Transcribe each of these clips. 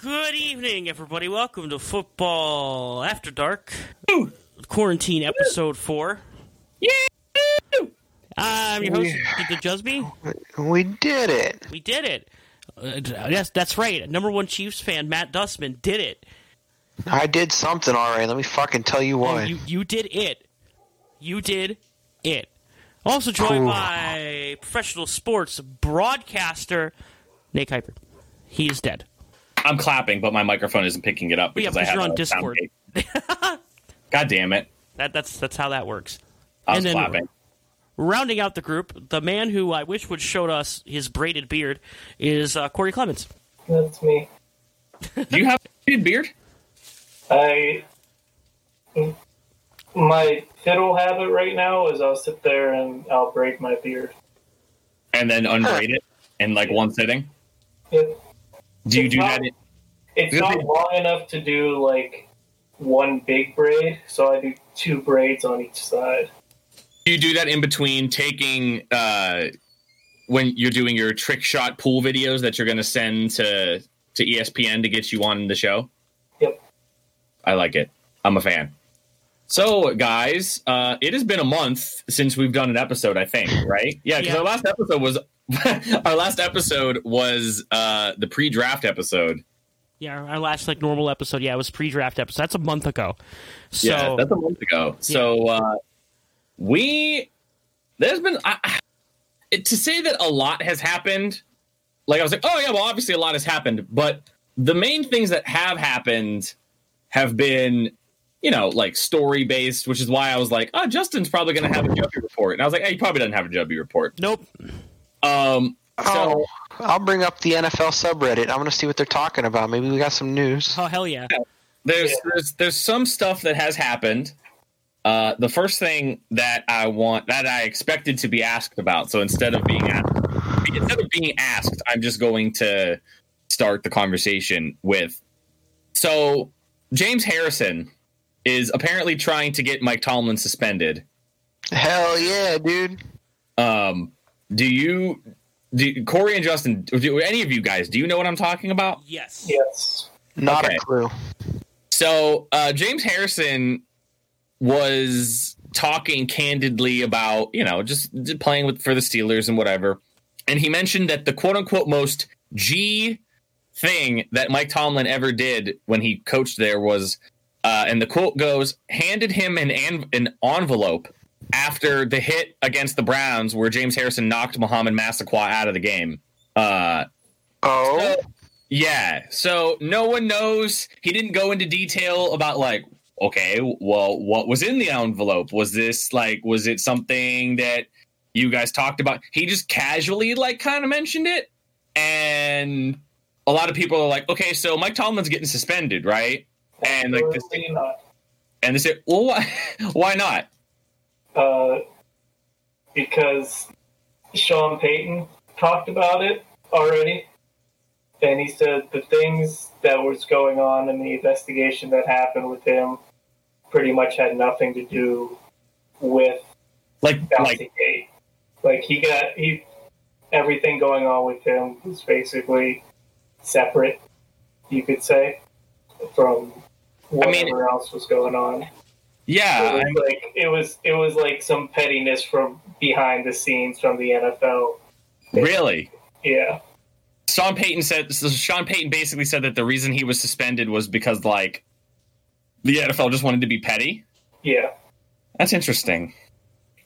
Good evening, everybody. Welcome to Football After Dark, Quarantine Episode 4. Yeah. I'm your host, the Jusby. We did it. We did it. Uh, yes, that's right. Number one Chiefs fan, Matt Dustman, did it. I did something all right. Let me fucking tell you what. you, you did it. You did it. Also joined Ooh. by professional sports broadcaster, Nate Kuiper. He is dead. I'm clapping, but my microphone isn't picking it up Yeah, because because I have you're on Discord. God damn it! That, that's that's how that works. I was And then- clapping. Rounding out the group, the man who I wish would showed us his braided beard is uh, Corey Clemens. That's me. Do you have a beard? I my fiddle habit right now is I'll sit there and I'll braid my beard. And then unbraid it in like one sitting. It, Do you It's do not- that? in- it's Really? not long enough to do like one big braid, so I do two braids on each side. Do you do that in between taking uh, when you're doing your trick shot pool videos that you're going to send to to ESPN to get you on the show? Yep. I like it. I'm a fan. So, guys, uh, it has been a month since we've done an episode. I think, right? Yeah, because Yeah. our last episode was our last episode was uh, the pre-draft episode. Yeah, our last like normal episode. Yeah, it was pre-draft episode. That's a month ago. So yeah, that's a month ago. So uh, we there's been I, to say that a lot has happened. Like I was like, oh yeah, well obviously a lot has happened, but the main things that have happened have been, you know, like story based, which is why I was like, oh, Justin's probably going to have a Jubby report, and I was like, hey, he probably doesn't have a Jubby report. nope. Um, so oh, I'll bring up the NFL subreddit. I want to see what they're talking about. Maybe we got some news. Oh hell yeah. there's Yeah. there's there's some stuff that has happened. Uh, the first thing that I want that I expected to be asked about. So instead of being asked, instead of being asked, I'm just going to start the conversation with. So James Harrison is apparently trying to get Mike Tomlin suspended. Hell yeah, dude. Um, do you, do Corey and Justin, do any of you guys, do you know what I'm talking about? Yes. Yes. Not Okay. a clue. So uh, James Harrison was talking candidly about you know just playing with for the Steelers and whatever, and he mentioned that the quote unquote most G thing that Mike Tomlin ever did when he coached there was, uh, and the quote goes, handed him an an, an envelope after the hit against the Browns where James Harrison knocked Mohamed Massaquoi out of the game. Uh, Oh, so, yeah. So no one knows. He didn't go into detail about like, okay, well, what was in the envelope? Was this like, was it something that you guys talked about? He just casually like kind of mentioned it, and a lot of people are like, okay, so Mike Tomlin's getting suspended, right? And like this, Absolutely and they say, well, why, why not? Uh, because Sean Payton talked about it already, and he said the things that was going on in the investigation that happened with him pretty much had nothing to do with Like, like, Gate. Like he got he everything going on with him was basically separate, you could say, from I mean- whatever else was going on. Yeah, it was like it was it was like some pettiness from behind the scenes from the NFL. really. Yeah. Sean Payton said so Sean Payton basically said that the reason he was suspended was because like the NFL just wanted to be petty. Yeah. That's interesting.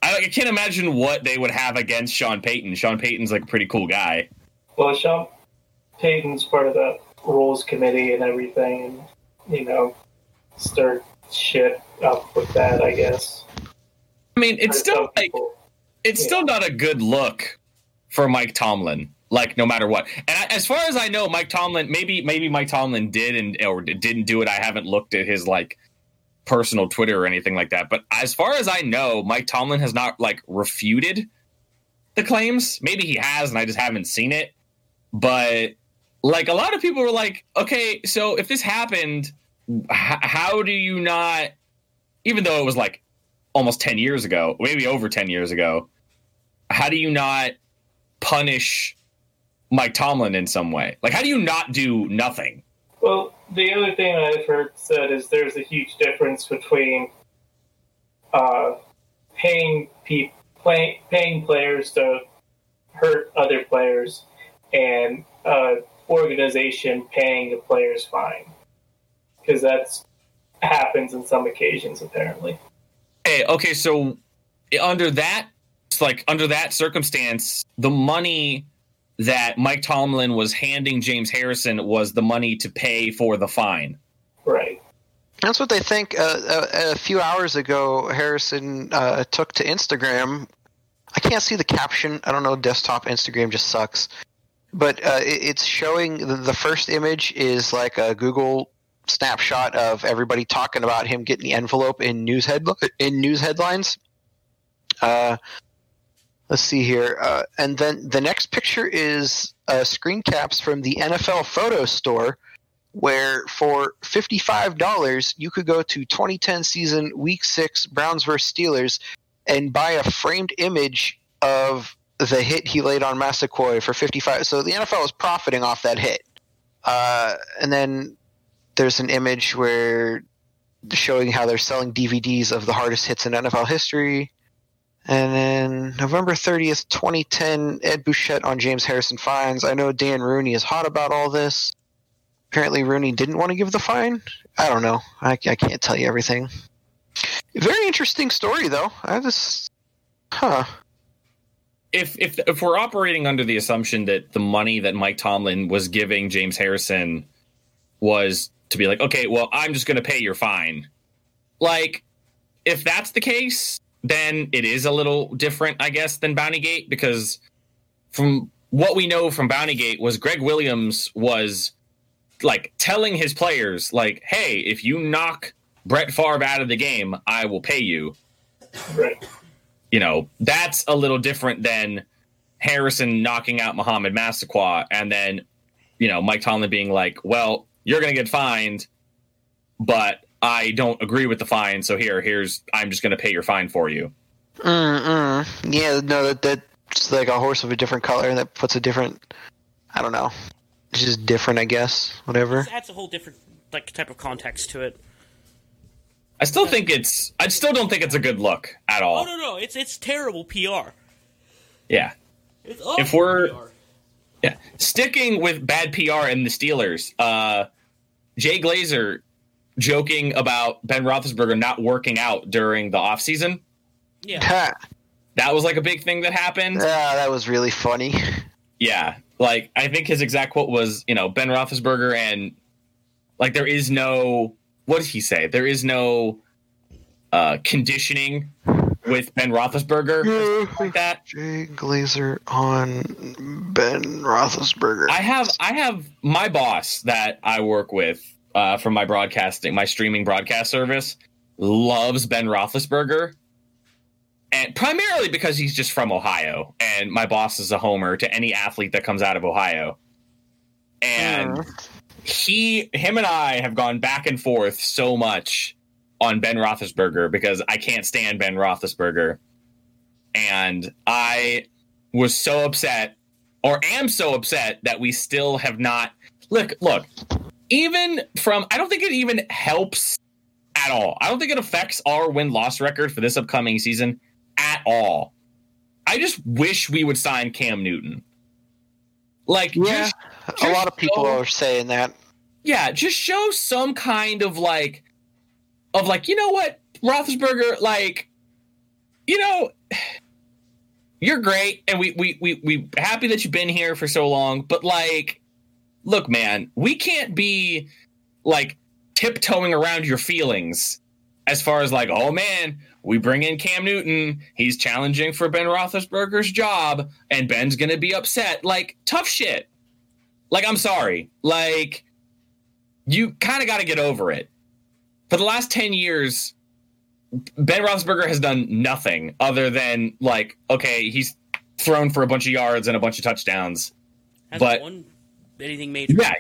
I, I can't imagine what they would have against Sean Payton. Sean Payton's like a pretty cool guy. Well Sean Payton's part of the rules committee and everything and you know stirred shit up with that I guess. I mean, it's still like people. it's Yeah. still not a good look for Mike Tomlin. Like no matter what, and I, as far as I know, Mike Tomlin maybe maybe Mike Tomlin did and or didn't do it. I haven't looked at his like personal Twitter or anything like that. But as far as I know, Mike Tomlin has not like refuted the claims. Maybe he has, and I just haven't seen it. But like a lot of people were like, okay, so if this happened, how do you not? Even though it was like almost ten years ago, maybe over ten years ago, how do you not punish Mike Tomlin in some way? Like, how do you not do nothing? Well, the other thing I've heard said is there's a huge difference between uh, paying paying players to hurt other players and uh, organization paying the players fine because that's happens in some occasions apparently. Hey, okay, so under that, like under that circumstance, the money that Mike Tomlin was handing James Harrison was the money to pay for the fine. Right. That's what they think. Uh, a, a, few hours ago, Harrison uh, took to Instagram. I can't see the caption. I don't know. Desktop Instagram just sucks. But uh, it, it's showing the, the, first image is like a Google snapshot of everybody talking about him getting the envelope in news head in news headlines. Uh, let's see here. Uh, and then the next picture is uh, screen caps from the NFL photo store, where for $55, you could go to 2010 season week six Browns versus Steelers and buy a framed image of the hit he laid on Massaquoi for 55. So the NFL is profiting off that hit. Uh, and then there's an image where showing how they're selling DVDs of the hardest hits in NFL history. And then November 30th, 2010, Ed Bouchette on James Harrison fines. I know Dan Rooney is hot about all this. Apparently, Rooney didn't want to give the fine. I don't know. I, I can't tell you everything. Very interesting story, though. I just, huh. If if if we're operating under the assumption that the money that Mike Tomlin was giving James Harrison was to be like, okay, well, I'm just going to pay your fine. Like, if that's the case, then it is a little different, I guess, than Bountygate because from what we know from Bountygate was Gregg Williams was like telling his players, like, hey, if you knock Brett Favre out of the game, I will pay you. Right. You know, that's a little different than Harrison knocking out Mohamed Massaquoi and then, you know, Mike Tomlin being like, well, you're going to get fined, but I don't agree with the fine. So here, here's I'm just going to pay your fine for you. Mm-mm. Yeah, no, that that's like a horse of a different color, and that puts a different. I don't know. It's just different, I guess. Whatever. It adds a whole different like type of context to it. I still think it's. I still don't think it's a good look at all. Oh no, no, it's it's terrible PR. Yeah. if we're PR. Yeah sticking with bad PR and the Steelers, uh, Jay Glazer joking about Ben Roethlisberger not working out during the offseason. Yeah. that was like a big thing that happened. Yeah, that was really funny. Yeah. Like, I think his exact quote was, you know, Ben Roethlisberger and, like, there is no, what did he say? There is no uh, conditioning with Ben Roethlisberger, like that. Jay Glazer on Ben Roethlisberger. I have, I have my boss that I work with uh, from my broadcasting, my streaming broadcast service, loves Ben Roethlisberger, and primarily because he's just from Ohio, and my boss is a homer to any athlete that comes out of Ohio, and mm. he, him, and I have gone back and forth so much on Ben Roethlisberger because I can't stand Ben Roethlisberger, and I was so upset, or am so upset that we still have not. Look, look even from I don't think it even helps at all. I don't think it affects our win loss record for this upcoming season at all. I just wish we would sign Cam Newton. Like, yeah, just, just a lot of people show, are saying that. Yeah, just show some kind of like, of like, you know what, Roethlisberger, like, you know, you're great, and we we we we happy that you've been here for so long, but like, look, man, we can't be like tiptoeing around your feelings as far as like, oh man, we bring in Cam Newton, he's challenging for Ben Roethlisberger's job, and Ben's gonna be upset. Like, tough shit. Like, I'm sorry. Like, you kind of got to get over it. For the last 10 years, Ben Roethlisberger has done nothing other than, like, okay, he's thrown for a bunch of yards and a bunch of touchdowns. Has but one anything major. Yeah,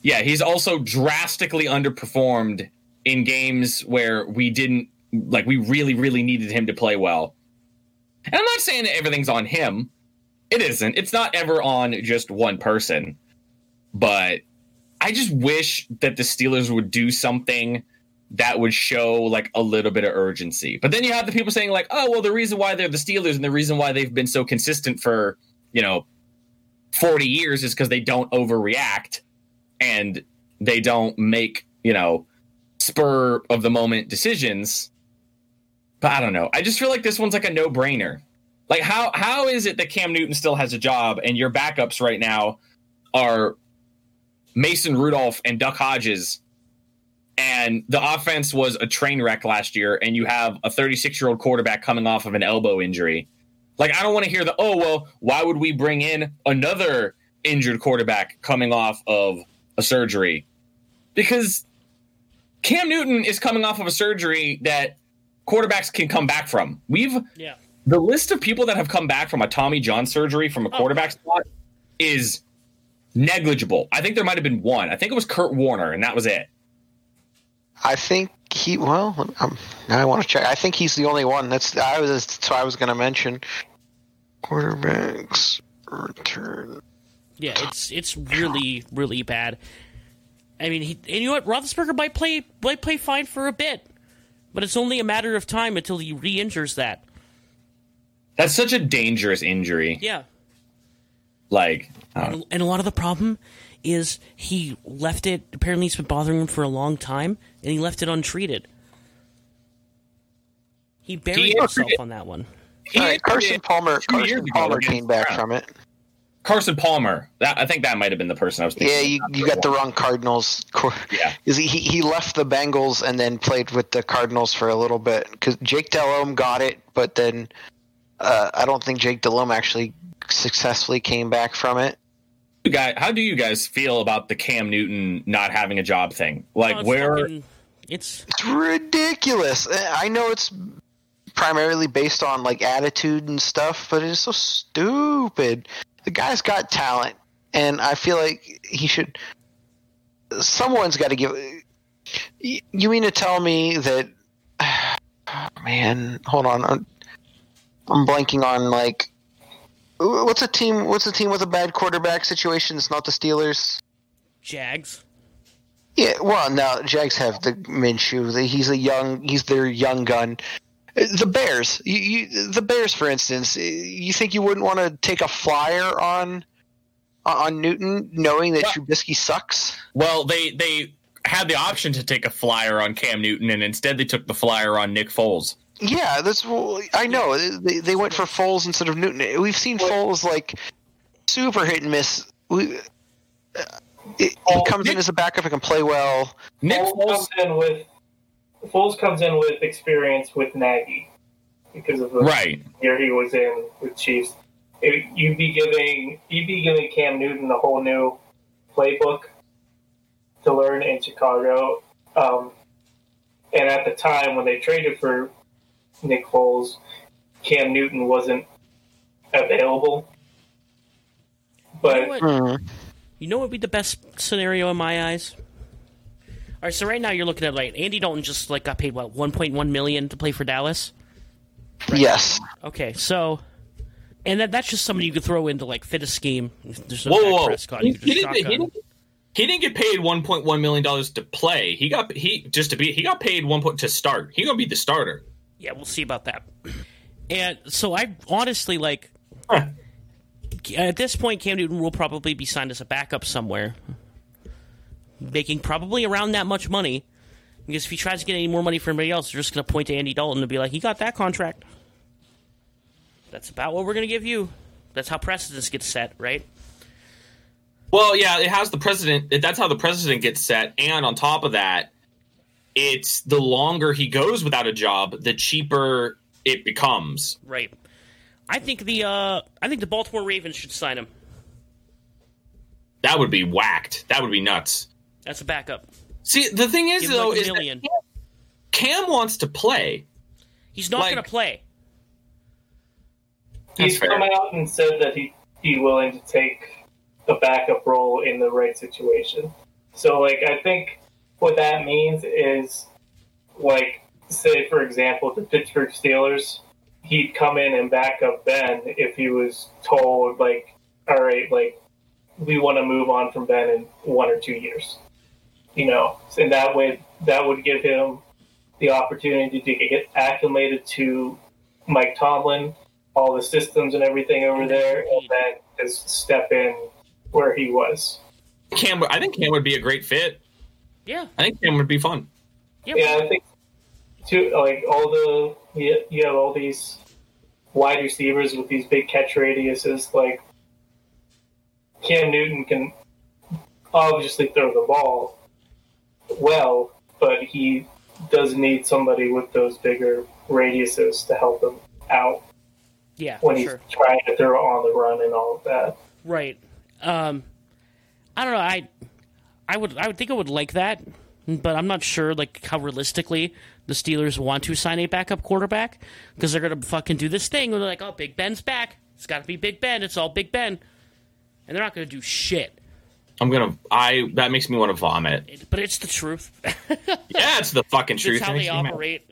yeah. He's also drastically underperformed in games where we didn't like. We really, really needed him to play well. And I'm not saying that everything's on him. It isn't. It's not ever on just one person. But I just wish that the Steelers would do something that would show like a little bit of urgency. But then you have the people saying like, "Oh, well, the reason why they're the Steelers and the reason why they've been so consistent for you know 40 years is because they don't overreact and they don't make you know spur of the moment decisions." But I don't know. I just feel like this one's like a no brainer. Like how how is it that Cam Newton still has a job and your backups right now are Mason Rudolph and Duck Hodges and the offense was a train wreck last year and you have a 36 year old quarterback coming off of an elbow injury. Like i don't want to hear the oh well why would we bring in another injured quarterback coming off of a surgery? Because cam newton is coming off of a surgery that quarterbacks can come back from. We've Yeah. the list of people that have come back from a tommy john surgery from a Oh. quarterback spot is negligible. I think there might have been one. I think it was kurt warner and that was it I think he. Well, um, now I want to check. I think he's the only one. That's I was. That's what I was going to mention. Quarterbacks return. Yeah, it's it's really really bad. I mean, he, and you know what? Roethlisberger might play might play fine for a bit, but it's only a matter of time until he re-injures that. That's such a dangerous injury. Yeah, Like, uh, and, and a lot of the problem is he left it. Apparently, it's been bothering him for a long time, and he left it untreated. He buried He- himself on that one. he All right, Carson Palmer. Carson Palmer came back the from it. Carson Palmer. That I think that might have been the person I was thinking. Yeah, you, you got the wrong Cardinals. Yeah. Is he, he he left the Bengals and then played with the Cardinals for a little bit because Jake Delhomme got it, but then uh, I don't think Jake Delhomme actually successfully came back from it. You guys, how do you guys feel about the Cam Newton not having a job thing? Like, Oh, it's where? fucking- it's It's ridiculous. Uh, I know it's primarily based on like attitude and stuff, but it is so stupid. The guy's got talent, and I feel like he should. Someone's got to give. You you mean to tell me that? Man, hold on. I'm, I'm blanking on like. What's a team? What's a team with a bad quarterback situation? It's not the Steelers. Jags. Yeah, well, now Jags have the Minshew. He's a young. He's their young gun. The Bears. You, you, the Bears, for instance. uh, You think you wouldn't want to take a flyer on on Newton, knowing that Yeah. Trubisky sucks? Well, they they had the option to take a flyer on Cam Newton, and instead they took the flyer on Nick Foles. Yeah, that's. well, I know they they went for Foles instead of Newton. We've seen Foles like super hit and miss. We, uh, it, he Oh, comes in as a backup and can play well. Nick Foles Foles. comes in with Foles comes in with experience with Nagy because of the Right. year he was in with Chiefs. It, you'd be giving you'd be giving Cam Newton a whole new playbook to learn in Chicago. Um, and at the time when they traded for Nick Foles, Cam Newton wasn't available. You know But what? Hmm. You know what would be the best scenario in my eyes? All right, so right now you're looking at like Andy Dalton just like got paid what 1.1 million to play for Dallas. Yes. Okay, so and that that's just somebody you could throw into like fit a scheme. There's no Whoa, whoa, whoa. Prescott, He, you could just he didn't, he, didn't, he didn't get paid 1.1 million dollars to play. He got he just to be he got paid one point to start. He gonna be the starter. Yeah, we'll see about that. And so I honestly like Huh. at this point Cam Newton will probably be signed as a backup somewhere, making probably around that much money. Because if he tries to get any more money from anybody else, they're just going to point to Andy Dalton and be like, "He got that contract." That's about what we're going to give you. That's how precedence gets set, right? Well, yeah, it has the president. That's how the president gets set, and on top of that, it's the longer he goes without a job, the cheaper it becomes. Right. I think the uh, I think the Baltimore Ravens should sign him. That would be whacked. That would be nuts. That's a backup. See, the thing is Give though, like a is that. Cam wants to play. He's not like- going to play. he's fair. come out and said that he he's willing to take a backup role in the right situation. So, like, I think what that means is, like, say for example, the Pittsburgh Steelers, he'd come in and back up Ben if he was told, like, all right, like, we want to move on from Ben in one or two years. You know, and that way that would give him the opportunity to get acclimated to Mike Tomlin, all the systems and everything over there, and then just step in where he was. Cam, I think Cam would be a great fit. Yeah, I think Cam would be fun. yeah. Yeah, I think too. Like all the you you have all these wide receivers with these big catch radiuses. Like Cam Newton can obviously throw the ball well, but he does need somebody with those bigger radiuses to help him out yeah, when he's sure. trying to throw on the run and all of that. Right. Um, I don't know. I, I would, I would think I would like that, but I'm not sure like how realistically the Steelers want to sign a backup quarterback because they're gonna fucking do this thing where they're like, oh, Big Ben's back. It's got to be Big Ben. It's all Big Ben, and they're not gonna do shit. I'm gonna. I that makes me want to vomit. It- but it's the truth. Yeah, it's the fucking truth. It's how they makes me mad. operate.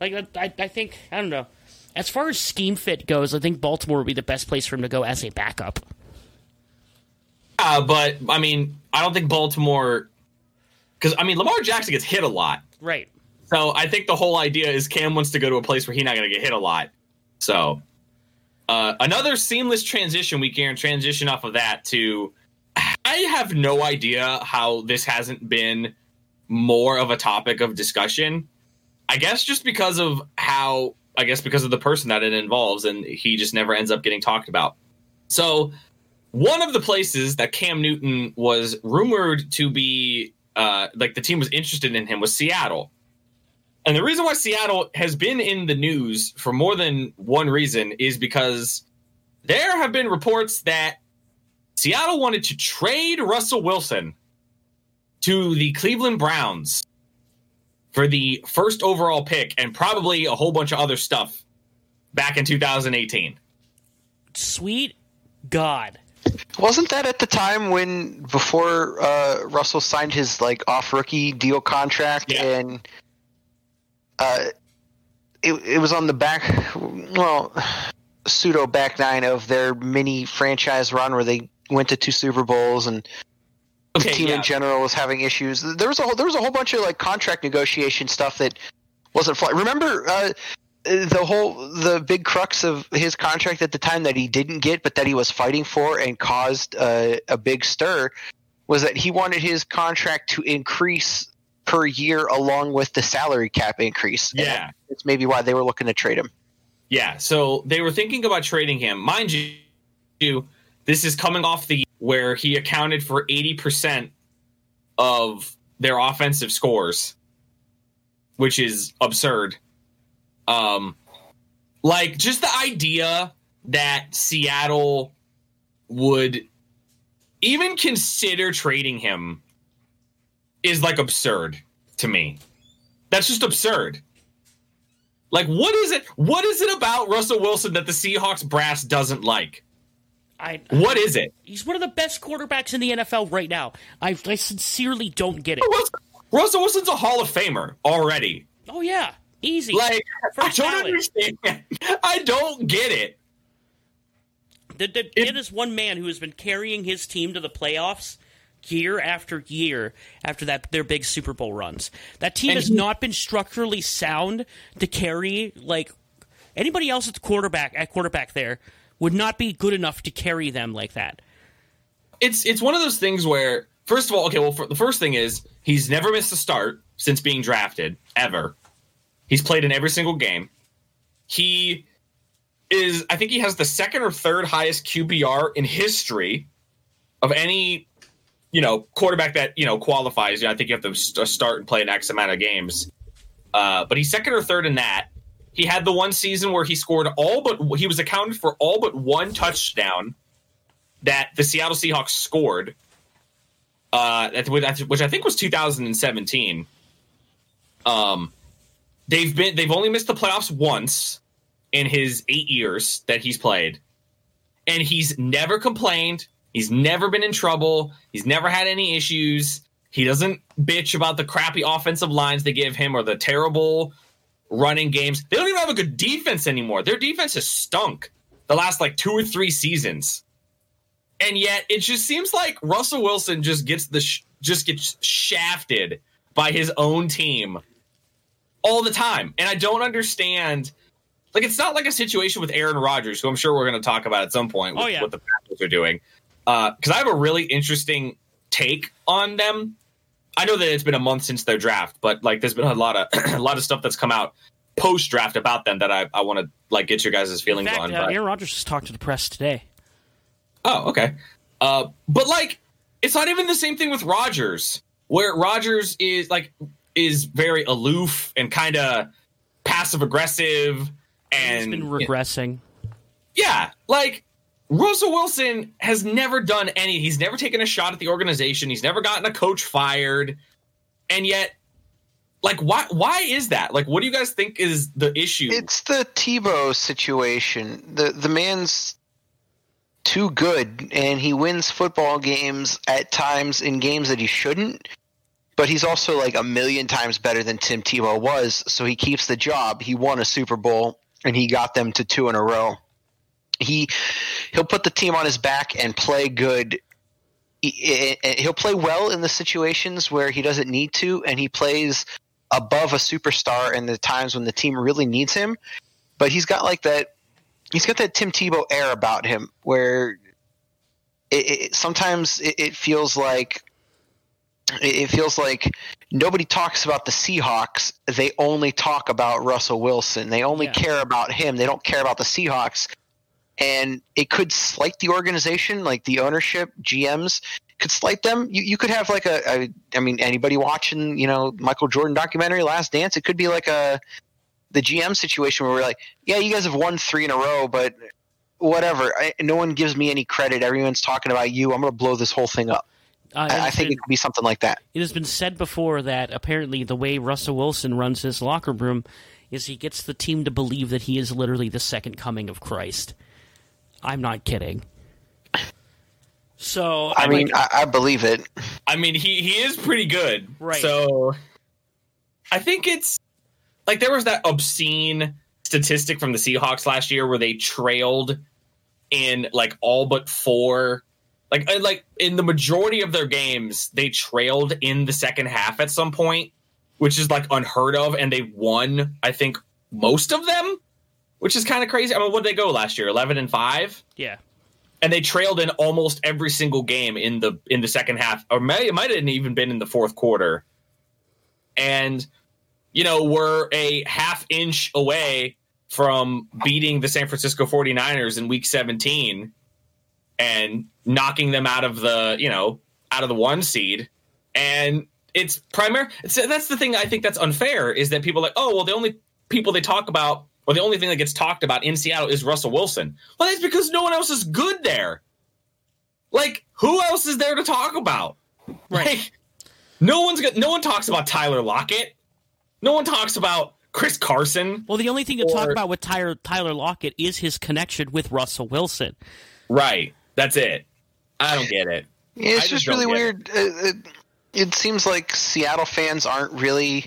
Like I, I think I don't know. As far as scheme fit goes, I think Baltimore would be the best place for him to go as a backup. Uh, but I mean, I don't think Baltimore. Because I mean, Lamar Jackson gets hit a lot. Right. So I think the whole idea is Cam wants to go to a place where he's not going to get hit a lot. So uh, another seamless transition. We can transition off of that to. I have no idea how this hasn't been more of a topic of discussion. I guess just because of how. I guess because of the person that it involves, and he just never ends up getting talked about. So one of the places that Cam Newton was rumored to be, uh, like the team was interested in him, was Seattle. And the reason why Seattle has been in the news for more than one reason is because there have been reports that Seattle wanted to trade Russell Wilson to the Cleveland Browns for the first overall pick and probably a whole bunch of other stuff back in 2018. Sweet God. Wasn't that at the time when before uh, Russell signed his like off rookie deal contract Yeah. and uh, it it was on the back well pseudo back nine of their mini franchise run where they went to two Super Bowls and the team yeah. in general was having issues. There was a whole, there was a whole bunch of like contract negotiation stuff that wasn't fly. Remember uh, the whole the big crux of his contract at the time that he didn't get, but that he was fighting for and caused uh, a big stir was that he wanted his contract to increase per year along with the salary cap increase. Yeah. it's maybe why they were looking to trade him. Yeah, so they were thinking about trading him. Mind you, this is coming off the where he accounted for 80% of their offensive scores, which is absurd. Um like just the idea that Seattle would even consider trading him is like absurd to me. That's just absurd. Like, what is it? What is it about Russell Wilson that the Seahawks brass doesn't like? I What is it? he's one of the best quarterbacks in the NFL right now. I I sincerely don't get it. Russell, Russell Wilson's a Hall of Famer already. Oh yeah, easy. Like, I don't understand. I don't get it. The, the, It- it is one man who has been carrying his team to the playoffs year after year after that their big Super Bowl runs. That team And has he- not been structurally sound to carry like anybody else at the quarterback at quarterback there would not be good enough to carry them like that. It's it's one of those things where, first of all, okay, well, for, the first thing is he's never missed a start since being drafted ever. He's played in every single game. He is, I think he has the second or third highest QBR in history of any, you know, quarterback that you know qualifies. You know, I think you have to st- start and play an X amount of games. Uh, but he's second or third in that. He had the one season where he scored all but he was accounted for all but one touchdown that the Seattle Seahawks scored. Uh, which I think was 2017. Um, they've been they've only missed the playoffs once in his eight years that he's played, and he's never complained. He's never been in trouble. He's never had any issues. He doesn't bitch about the crappy offensive lines they give him or the terrible running games. They don't even have a good defense anymore. Their defense has stunk the last like two or three seasons. and yet it just seems like Russell Wilson just gets the sh- just gets shafted by his own team all the time, and I don't understand. Like it's not like a situation with Aaron Rodgers, who I'm sure we're going to talk about at some point. With Oh, yeah. what the Packers are doing, because I have a really interesting take on them. I know that it's been a month since their draft, but like there's been a lot of a lot of stuff that's come out post draft about them that I, I want to like get your guys' feelings fact, on. uh, but- Aaron Rodgers just talked to the press today. Oh, okay. Uh, but like, it's not even the same thing with Rodgers, where Rodgers is like is very aloof and kind of passive aggressive, He's and been regressing. yeah, like Russell Wilson has never done any. He's never taken a shot at the organization. He's never gotten a coach fired, and yet, like, why? Why is that? Like, what do you guys think is the issue? It's the Tebow situation. The the man's too good, and he wins football games at times in games that he shouldn't. But he's also like a million times better than Tim Tebow was, so he keeps the job. He won a Super Bowl, and he got them to two in a row. He he'll put the team on his back and play good. He- He'll play well in the situations where he doesn't need to, and he plays above a superstar in the times when the team really needs him. But he's got like that. He's got that Tim Tebow air about him, where it, it sometimes it, it feels like it feels like nobody talks about the Seahawks. They only talk about Russell Wilson. They only Yeah. care about him. They don't care about the Seahawks. And it could slight the organization, like the ownership, GMs could slight them. You, you could have like a, a, I mean, anybody watching, you know, Michael Jordan documentary, Last Dance, it could be like a, the GM situation where we're like, yeah, you guys have won three in a row, but whatever. I, no one gives me any credit. Everyone's talking about you. I'm going to blow this whole thing up. Uh, I, I think been- it could be something like that. It has been said before that apparently the way Russell Wilson runs his locker room is he gets the team to believe that he is literally the second coming of Christ. I'm not kidding. So I I'm mean, like, I, I believe it. I mean, he he is pretty good. Right. So I think it's like there was that obscene statistic from the Seahawks last year where they trailed in like all but four like like in the majority of their games they trailed in the second half at some point, which is like unheard of and they won I think most of them, which is kind of crazy. I mean, what did they go last year? 11 and 5? yeah, and they trailed in almost every single game in the in the second half or may, it might have even been in the fourth quarter and you know we're a half inch away from beating the San Francisco 49ers in week 17 and knocking them out of the you know out of the one seed and it's primary so that's the thing I think that's unfair is that people are like oh well the only people they talk about or the only thing that gets talked about in Seattle is Russell Wilson. Well, that's because no one else is good there. Like, who else is there to talk about? Right. Like, no one's got, no one talks about Tyler Lockett. No one talks about Chris Carson. Well, the only thing to talk about with Tyler Tyler Lockett is his connection with Russell Wilson. Right. That's it. I don't get it. Yeah, I it's just just really weird. Uh, It, it seems like Seattle fans aren't really.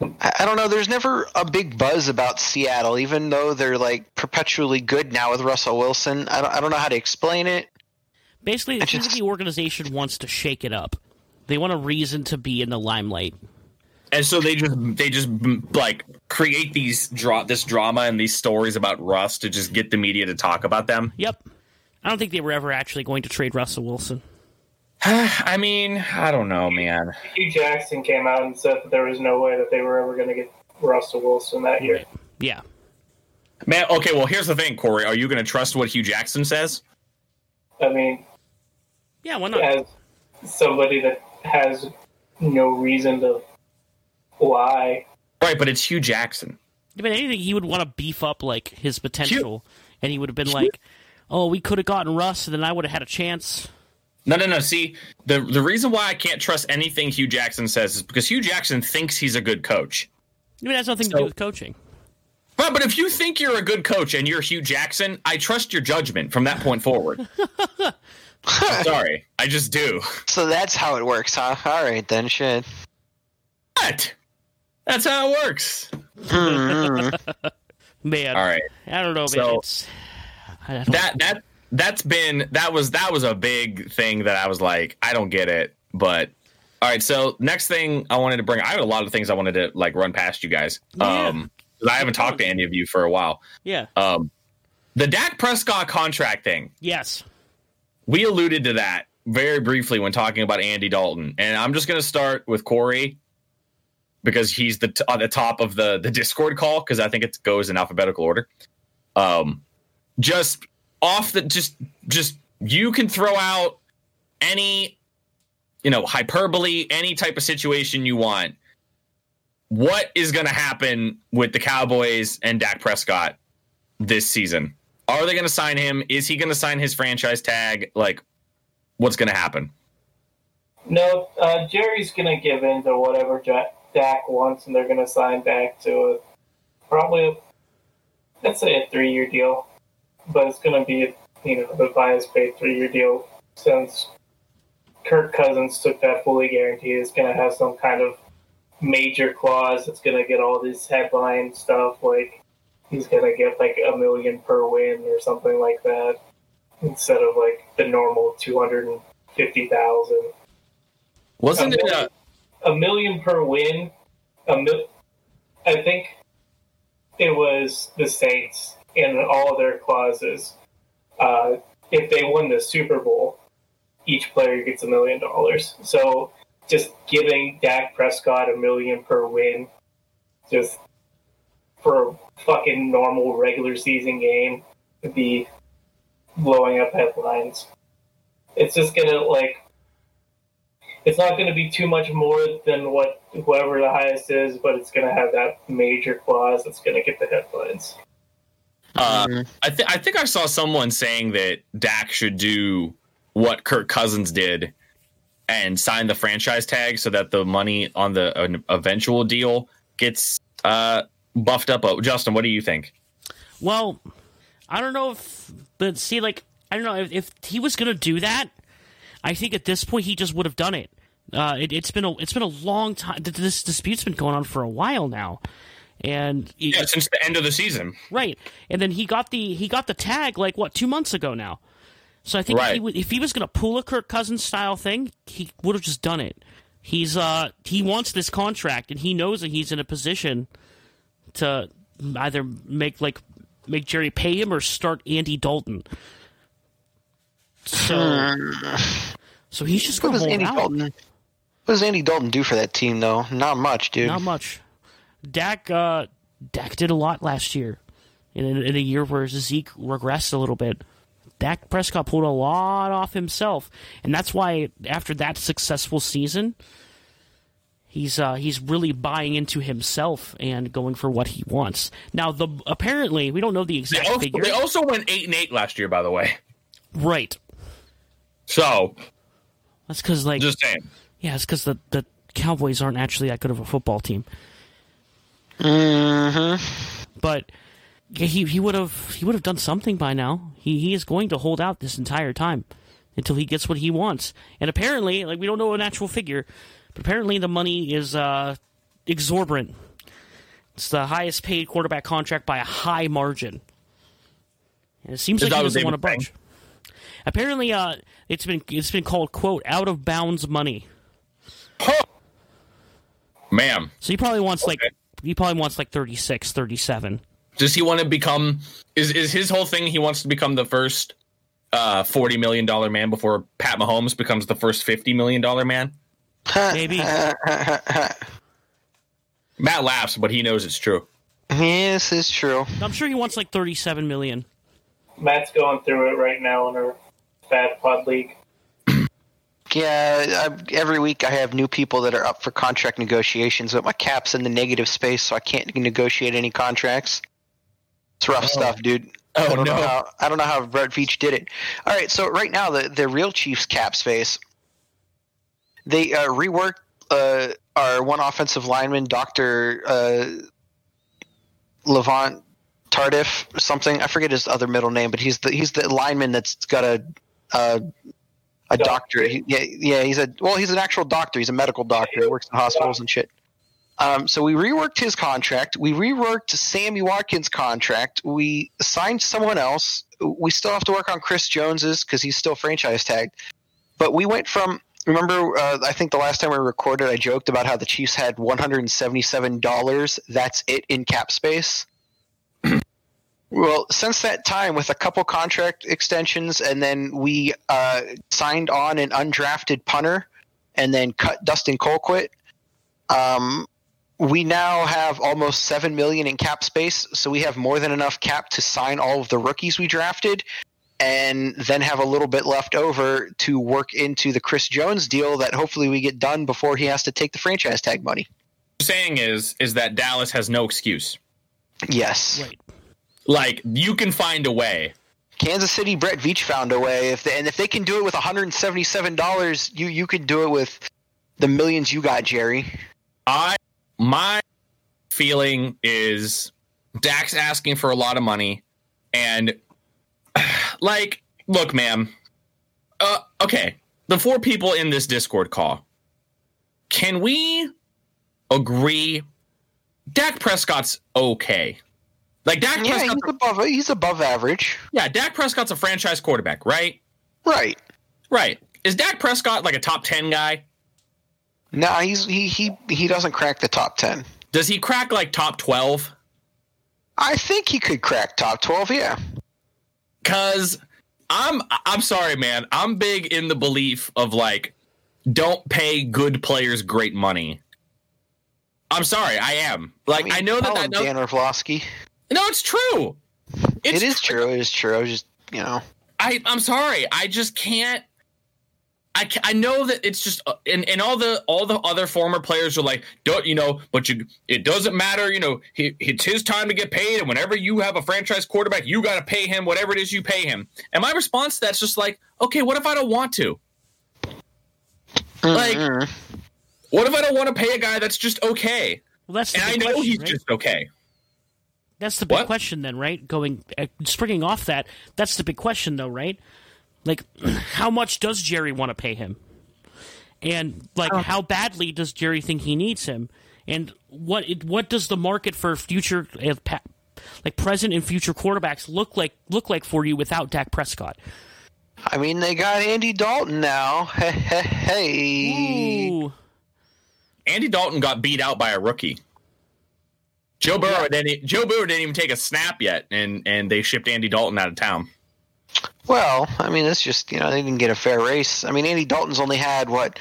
I I don't know. There's never a big buzz about Seattle, even though they're like perpetually good now with Russell Wilson. I don't, I don't know how to explain it. Basically, it seems like just- the organization wants to shake it up. They want a reason to be in the limelight. And so they just they just like create these draw this drama and these stories about Russ to just get the media to talk about them. Yep. I don't think they were ever actually going to trade Russell Wilson. I mean, I don't know, man. Hue Jackson came out and said that there was no way that they were ever going to get Russell Wilson that year. Yeah. Man, okay, well, here's the thing, Corey. Are you going to trust what Hue Jackson says? I mean, Yeah, why not? as somebody that has no reason to lie. Right, but it's Hue Jackson. I mean, anything he would want to beef up like his potential, and he would have been like, "Oh, we could have gotten Russ, and then I would have had a chance." No, no, no. See, the the reason why I can't trust anything Hue Jackson says is because Hue Jackson thinks he's a good coach. I mean, it has nothing to do with coaching. But but if you think you're a good coach and you're Hue Jackson, I trust your judgment from that point forward. Sorry, I just do. So that's how it works, huh? All right then, shit. What? That's how it works. Mhm. Man, All right. I don't know, man. So- it's That that that's been that was that was a big thing that I was like, I don't get it. But all right, so next thing I wanted to bring, I had a lot of things I wanted to like run past you guys. Yeah. Um, I haven't talked to any of you for a while. Yeah. Um, the Dak Prescott contract thing. Yes. we alluded to that very briefly when talking about Andy Dalton, and I'm just going to start with Corey because he's the t- on the top of the the Discord call because I think it goes in alphabetical order. Um, just off the just just you can throw out any you know hyperbole, any type of situation you want. What is going to happen with the Cowboys and Dak Prescott this season? Are they going to sign him? Is he going to sign his franchise tag? Like, what's going to happen? No, uh, Jerry's gonna give in to whatever Dak wants, and they're gonna sign Dak to a, probably, a, let's say a three-year deal, but it's gonna be you know the bias paid three-year deal since Kirk Cousins took that fully guaranteed. It's gonna have some kind of major clause that's gonna get all this headline stuff like he's gonna get like a million per win or something like that instead of like the normal two hundred and fifty thousand Wasn't a it? A, a million per win. A mil- I think it was the Saints in all of their clauses. Uh, if they win the Super Bowl, each player gets a million dollars. So just giving Dak Prescott a million per win, just for a fucking normal regular season game, would be blowing up headlines. It's just gonna like it's not going to be too much more than what whoever the highest is, but it's going to have that major clause that's going to get the headlines. Uh, Mhm. I, th- I think I saw someone saying that Dak should do what Kirk Cousins did and sign the franchise tag so that the money on the an eventual deal gets uh, buffed up. Oh, Justin, what do you think? Well, I don't know if, but see, like, I don't know if, if he was gonna do that. I think at this point he just would have done it. Uh, it it's been a it's been a long time. This dispute's been going on for a while now, and Yeah, since the end of the season. right. And then he got the he got the tag like what two months ago now. So I think if, he, if he was gonna pull a Kirk Cousins style thing, he would have just done it. He's uh he wants this contract, and he knows that he's in a position to either make like make Jerry pay him or start Andy Dalton. So, so he's just What going to does hold Andy out. Dalton? What does Andy Dalton do for that team, though? Not much, dude. Not much. Dak uh, Dak did a lot last year, in, in a year where Zeke regressed a little bit. Dak Prescott pulled a lot off himself, and that's why after that successful season, he's uh, he's really buying into himself and going for what he wants. Now, the apparently we don't know the They exact also, figure, they also went eight and eight last year, by the way. right? So That's because like just saying. yeah, it's because the the Cowboys aren't actually that good of a football team. Mm-hmm. but he he would have he would have done something by now. He he is going to hold out this entire time until he gets what he wants. And apparently, like we don't know an actual figure, but apparently the money is uh, exorbitant. It's the highest paid quarterback contract by a high margin. And it seems Is like he what doesn't they've want to been budge. Apparently, uh, it's been it's been called quote out of bounds money. Ma'am, So he probably wants like Okay. He probably wants like 36, 37. does he want to become is is his whole thing he wants to become the first uh 40 million dollar man before Pat Mahomes becomes the first 50 million dollar man? Maybe. Matt laughs, but he knows it's true. yes, it's true. I'm sure he wants like 37 million. Matt's going through it right now in our Fat Pod League. Yeah, I, every week I have new people that are up for contract negotiations, but my cap's in the negative space, so I can't negotiate any contracts. It's rough stuff, dude. Oh, I don't no. know how I don't know how Brett Veach did it. All right, so right now the the real Chiefs cap space, they uh, reworked uh, our one offensive lineman, Doctor uh, Laurent Tardif, or something. I forget his other middle name, but he's the he's the lineman that's got a uh, a doctor. He, yeah, yeah, he's a well, he's an actual doctor. He's a medical doctor. He works in hospitals and shit. Um, so we reworked his contract. We reworked Sammy Watkins' contract. We signed someone else. We still have to work on Chris Jones's because he's still franchise tagged. But we went from remember uh, I think the last time we recorded I joked about how the Chiefs had 177 dollars. That's it in cap space. Well, since that time, with a couple contract extensions, and then we uh, signed on an undrafted punter, and then cut Dustin Colquitt. Um, we now have almost seven million in cap space, so we have more than enough cap to sign all of the rookies we drafted, and then have a little bit left over to work into the Chris Jones deal that hopefully we get done before he has to take the franchise tag money. saying is is that Dallas has no excuse. Yes, Right. Like you can find a way. Kansas City Brett Veach found a way. If they, and if they can do it with 177 dollars, you you can do it with the millions you got, Jerry. I my feeling is Dak's asking for a lot of money, and like, look, ma'am. Uh, okay, the four people in this Discord call, can we agree? Dak Prescott's okay. Like Dak Yeah, Prescott, he's above he's above average. yeah, Dak Prescott's a franchise quarterback, right? Right. Right. Is Dak Prescott like a top ten guy? No, he's he he he doesn't crack the top 10. Does he crack like top twelve? I think he could crack top 12, yeah. Cause I'm I'm sorry, man. I'm big in the belief of like don't pay good players great money. I'm sorry, I am. Like I, mean, know that that Dan Orlovsky. No, it's true. It's It is true. It is true. I was just, you know. I I'm sorry. I just can't. I, I know that it's just uh, and, and all the all the other former players are like don't you know but you it doesn't matter you know he, it's his time to get paid and whenever you have a franchise quarterback you got to pay him whatever it is you pay him and my response to that's just like okay what if I don't want to Like- Mhm. what if I don't want to pay a guy that's just okay Well, that's and I know question, he's right? just okay That's the big What? question, then, right? Going uh, springing off that, that's the big question, though, right? Like, how much does Jerry want to pay him? And like, Oh. how badly does Jerry think he needs him? And what it, what does the market for future, uh, pa- like present and future quarterbacks look like look like for you without Dak Prescott? I mean, they got Andy Dalton now. Hey, hey, hey. Ooh, Andy Dalton got beat out by a rookie Joe Burrow didn't Joe Burrow didn't even take a snap yet and and they shipped Andy Dalton out of town Well, I mean, it's just, you know, they didn't get a fair race. I mean, Andy Dalton's only had, what,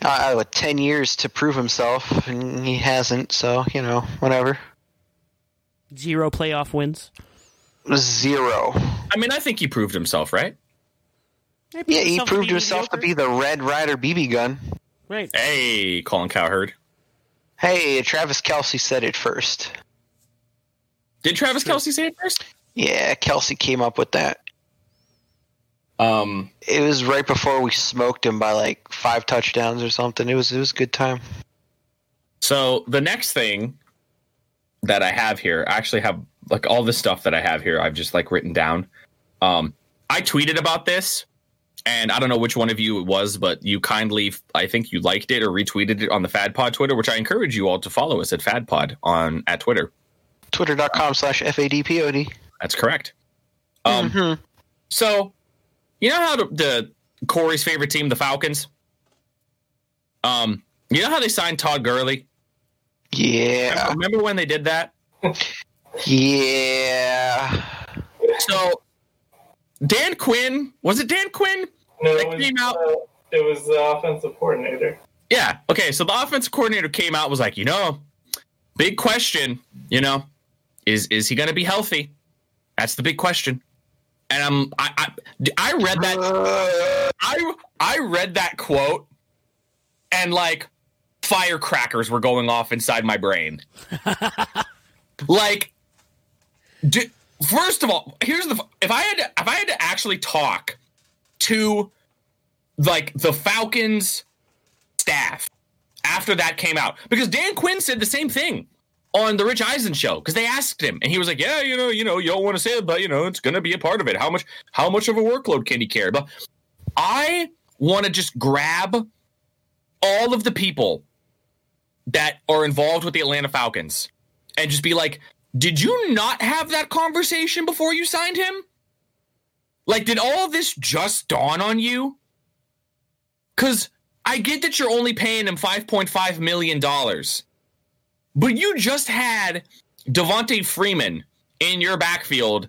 uh, what 10 years to prove himself, and he hasn't, so, you know, whatever. zero playoff wins. Zero. I mean I think he proved himself right Yeah, he proved be himself to be the Red Ryder BB gun. right. Hey, Colin Cowherd. Hey, Travis Kelce said it first. Did Travis Kelce say it first? Yeah, Kelce came up with that. Um, It was right before we smoked him by like five touchdowns or something. It was it was a good time. so the next thing that I have here, I actually have like all the stuff that I have here. I've just like written down. Um, I tweeted about this, and I don't know which one of you it was, but you kindly, I think you liked it or retweeted it on the FadPod Twitter, which I encourage you all to follow us at FadPod on at Twitter. Twitter.com slash FADPOD. That's correct. Um, Mhm. So, you know how the, the Corey's favorite team, the Falcons. Um, you know how they signed Todd Gurley. Yeah. Remember when they did that? Yeah. So, Dan Quinn was it Dan Quinn? No, it was, came out- uh, it was the offensive coordinator. Yeah. Okay. So the offensive coordinator came out was like, you know, big question. You know, is is he going to be healthy? That's the big question. And I'm I I, I read that I I read that quote and like firecrackers were going off inside my brain. like do, first of all, here's the if I had to, if I had to actually talk to like the Falcons staff after that came out because Dan Quinn said the same thing on the Rich Eisen show because they asked him and he was like, "Yeah, you know, you know, you don't want to say it, but you know, it's going to be a part of it. How much how much of a workload can he carry?" But I want to just grab all of the people that are involved with the Atlanta Falcons and just be like, did you not have that conversation before you signed him? Like, did all of this just dawn on you? Because I get that you're only paying him $5.5 million, but you just had Devonta Freeman in your backfield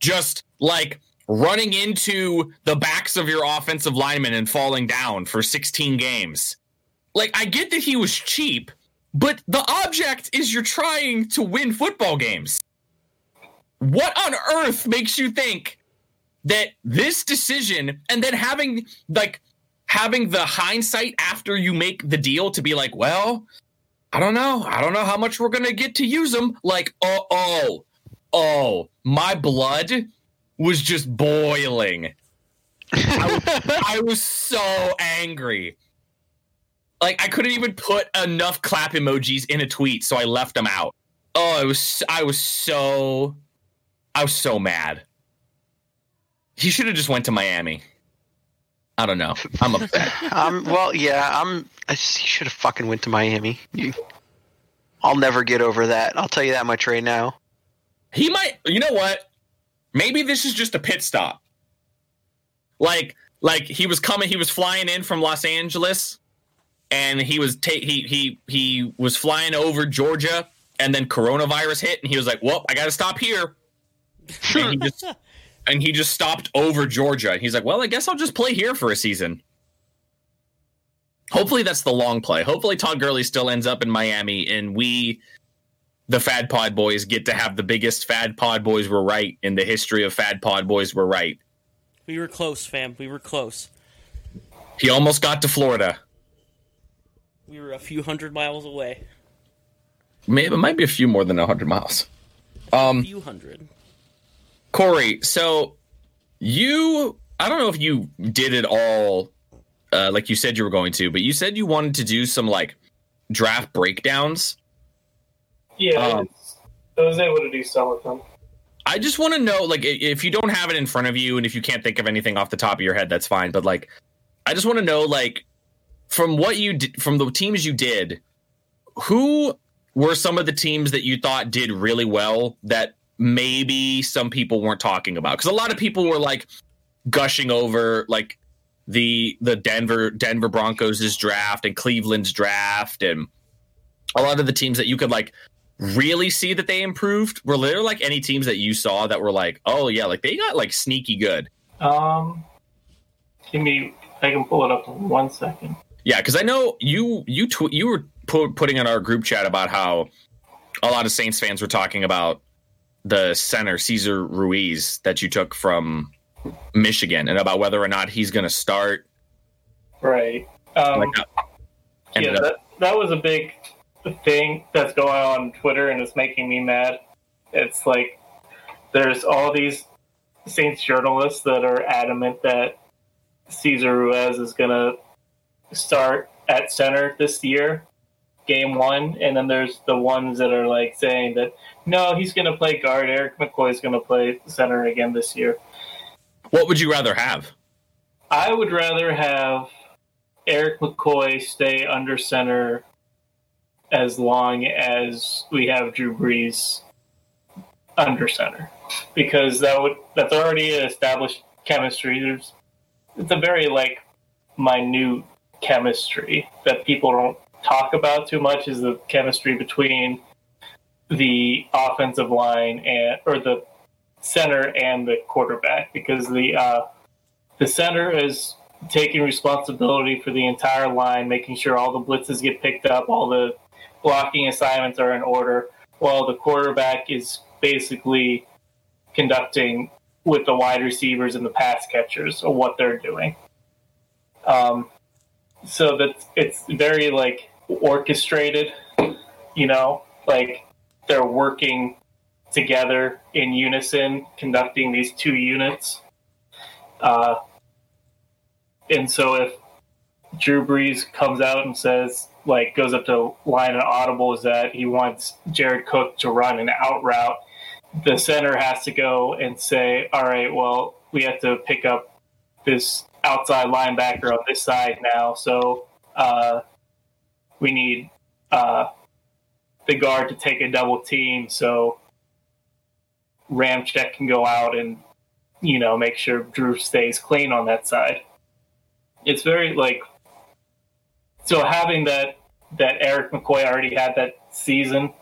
just like running into the backs of your offensive linemen and falling down for 16 games. Like, I get that he was cheap, but the object is you're trying to win football games. What on earth makes you think that this decision and then having like having the hindsight after you make the deal to be like, well, I don't know. I don't know how much we're going to get to use them. Like, oh, oh, oh, my blood was just boiling. I, was, I was so angry. Like I couldn't even put enough clap emojis in a tweet, so I left them out. Oh, it was I was so I was so mad. He should have just went to Miami. I don't know. I'm upset. um, well, yeah, I'm. I should have fucking went to Miami. I'll never get over that. I'll tell you that much right now. He might. You know what? Maybe this is just a pit stop. Like, like he was coming. He was flying in from Los Angeles, and he was ta- he he he was flying over Georgia, and then coronavirus hit, and he was like, "Well, I got to stop here." and, he just, and he just stopped over Georgia. And he's like, "Well, I guess I'll just play here for a season." Hopefully, that's the long play. Hopefully, Todd Gurley still ends up in Miami, and we, the Fad Pod Boys, get to have the biggest Fad Pod Boys were right in the history of Fad Pod Boys were right. We were close, fam. We were close. He almost got to Florida. We were a few hundred miles away. Maybe it might be a few more than a hundred miles. Um, a few hundred. Corey, so you, I don't know if you did it all uh, like you said you were going to, but you said you wanted to do some like draft breakdowns. Yeah, Um, I was able to do some of them. I just want to know, like, if you don't have it in front of you, and if you can't think of anything off the top of your head, that's fine. But like, I just want to know, like, from what you did, from the teams you did, who were some of the teams that you thought did really well that maybe some people weren't talking about? Because a lot of people were like gushing over like the the Denver Denver Broncos' draft and Cleveland's draft and a lot of the teams that you could like really see that they improved? Were there like any teams that you saw that were like, oh yeah, like they got like sneaky good? Um, give me. I can pull it up in one second. Yeah, because I know you you tw- you were pu- putting in our group chat about how a lot of Saints fans were talking about the center Cesar Ruiz that you took from Michigan and about whether or not he's going to start. Right. Um, Like, uh, yeah, that that was a big thing that's going on on Twitter, and it's making me mad. It's like there's all these Saints journalists that are adamant that Cesar Ruiz is going to start at center this year, game one, and then there's the ones that are like saying that no, he's going to play guard. Erik McCoy is going to play center again this year. what would you rather have? I would rather have Erik McCoy stay under center as long as we have Drew Brees under center, because that would that's already an established chemistry. There's it's a very like minute chemistry that people don't talk about too much. Is the chemistry between the offensive line and or the center and the quarterback because the uh, the center is taking responsibility for the entire line, making sure all the blitzes get picked up, all the blocking assignments are in order, while the quarterback is basically conducting with the wide receivers and the pass catchers of what they're doing. Um, so that it's very like orchestrated, you know, like they're working together in unison, conducting these two units. Uh, and so if Drew Brees comes out and says, like, goes up to line and audible is that he wants Jared Cook to run an out route, the center has to go and say, all right, well, we have to pick up this outside linebacker on this side now. So uh, we need uh, the guard to take a double team, so Ramczyk can go out and you know make sure Drew stays clean on that side. It's very like so having that that Erik McCoy already had that season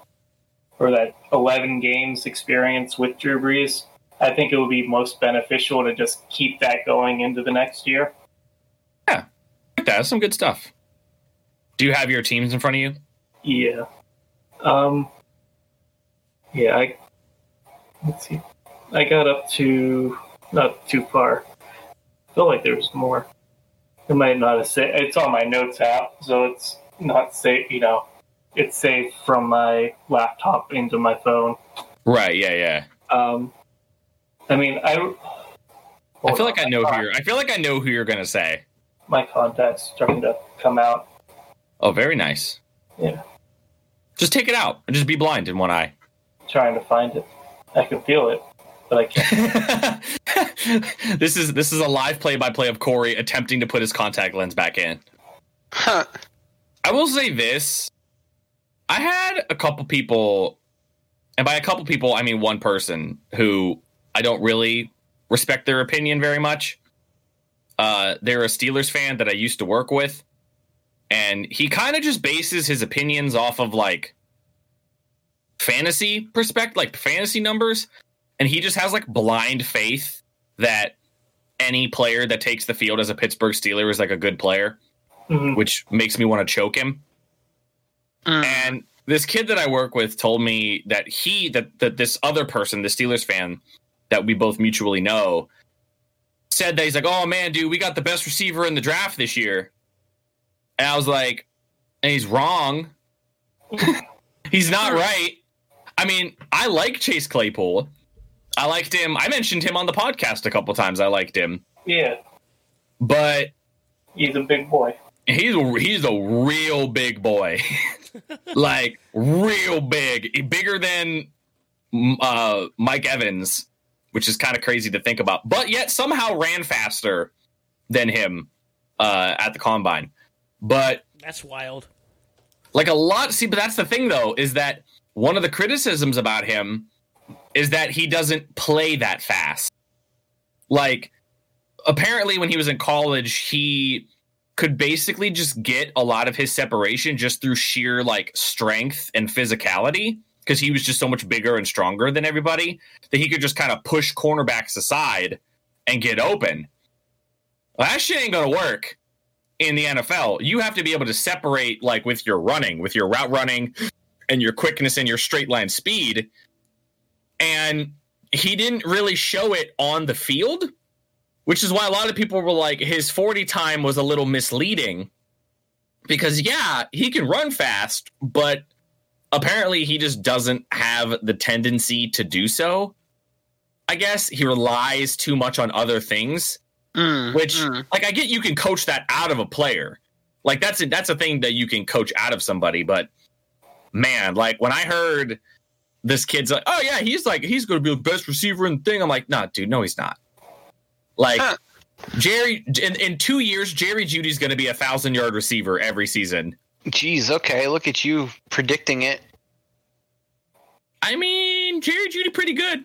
or that 11 games experience with Drew Brees. I think it would be most beneficial to just keep that going into the next year. Yeah, that's some good stuff. Do you have your teams in front of you? Yeah. Um. Yeah, I. Let's see. I got up to not too far. I feel like there was more. It might not have said. It's on my notes app, so it's not safe. You know, it's safe from my laptop into my phone. Right. Yeah. Yeah. Um. I mean, I. I feel like I know who you're. I feel like I know who you're gonna say. My contacts starting to come out. Oh, very nice. Yeah. Just take it out and just be blind in one eye. Trying to find it. I can feel it, but I can't. this is this is a live play by play of Corey attempting to put his contact lens back in. Huh. I will say this. I had a couple people, and by a couple people, I mean one person who I don't really respect their opinion very much. Uh, they're a Steelers fan that I used to work with, and he kind of just bases his opinions off of like fantasy perspective, like fantasy numbers, and he just has like blind faith that any player that takes the field as a Pittsburgh Steeler is like a good player, mm-hmm. which makes me want to choke him. Mm. And this kid that I work with told me that he that that this other person, the Steelers fan that we both mutually know, said that he's like, "Oh man, dude, we got the best receiver in the draft this year." And I was like, and he's wrong. he's not right. I mean, I like Chase Claypool. I liked him. I mentioned him on the podcast a couple times. I liked him. Yeah. But he's a big boy. He's a, he's a real big boy. like real big. Bigger than uh, Mike Evans, which is kind of crazy to think about. But yet somehow ran faster than him uh, at the combine. But that's wild. Like a lot. See, but that's the thing, though, is that one of the criticisms about him is that he doesn't play that fast. Like, apparently, when he was in college, he could basically just get a lot of his separation just through sheer like strength and physicality because he was just so much bigger and stronger than everybody that he could just kind of push cornerbacks aside and get open. Well, that shit ain't gonna work in the NFL. You have to be able to separate like with your running, with your route running and your quickness and your straight line speed. And he didn't really show it on the field, which is why a lot of people were like his 40 time was a little misleading because yeah, he can run fast, but apparently he just doesn't have the tendency to do so. I guess he relies too much on other things Mm, which, mm. like, I get you can coach that out of a player. Like that's a, that's a thing that you can coach out of somebody. But man, like when I heard this kid's like, oh yeah, he's like he's going to be the best receiver in the thing. I'm like, nah, dude, no, he's not. Like huh. Jerry in, in two years, Jerry Jeudy's going to be a thousand yard receiver every season. Jeez, okay, look at you predicting it. I mean, Jerry Jeudy pretty good.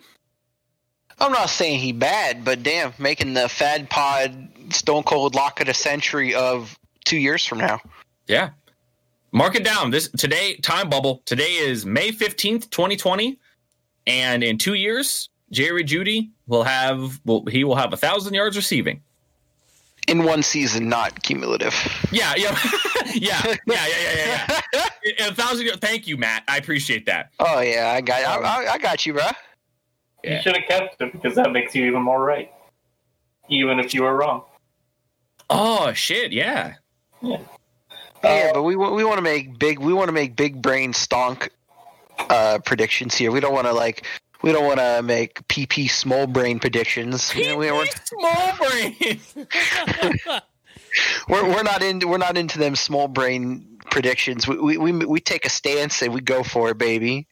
I'm not saying he bad, but damn, making the Fad Pod Stone Cold Lock of the Century of two years from now. Yeah. Mark it down. This today, time bubble. Today is May 15th, 2020. And in two years, Jerry Jeudy will have well, he will have a thousand yards receiving. In one season, not cumulative. Yeah, yeah, yeah, yeah, yeah, yeah, yeah. yeah. a thousand. Thank you, Matt. I appreciate that. Oh yeah, I got, I, I got you, bro. Yeah. You should have kept it because that makes you even more right, even if you were wrong. Oh shit! Yeah. Yeah. Yeah, uh, but we we want to make big we want to make big brain stonk uh, predictions here. We don't want to like we don't want to make PP small brain predictions. PP we, we small brain. we're we're not into we're not into them small brain predictions. We we we, we take a stance and we go for it, baby.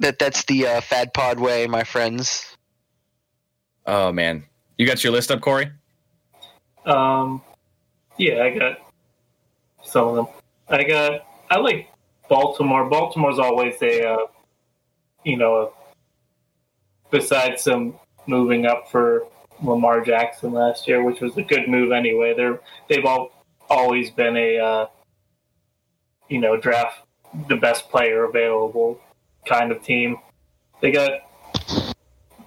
That that's the uh, Fad Pod way, my friends. Oh man, you got your list up, Corey? Um, yeah, I got some of them. I got I like Baltimore. Baltimore's always a uh, you know besides some moving up for Lamar Jackson last year, which was a good move anyway. They're they've all always been a uh, you know draft the best player available kind of team. They got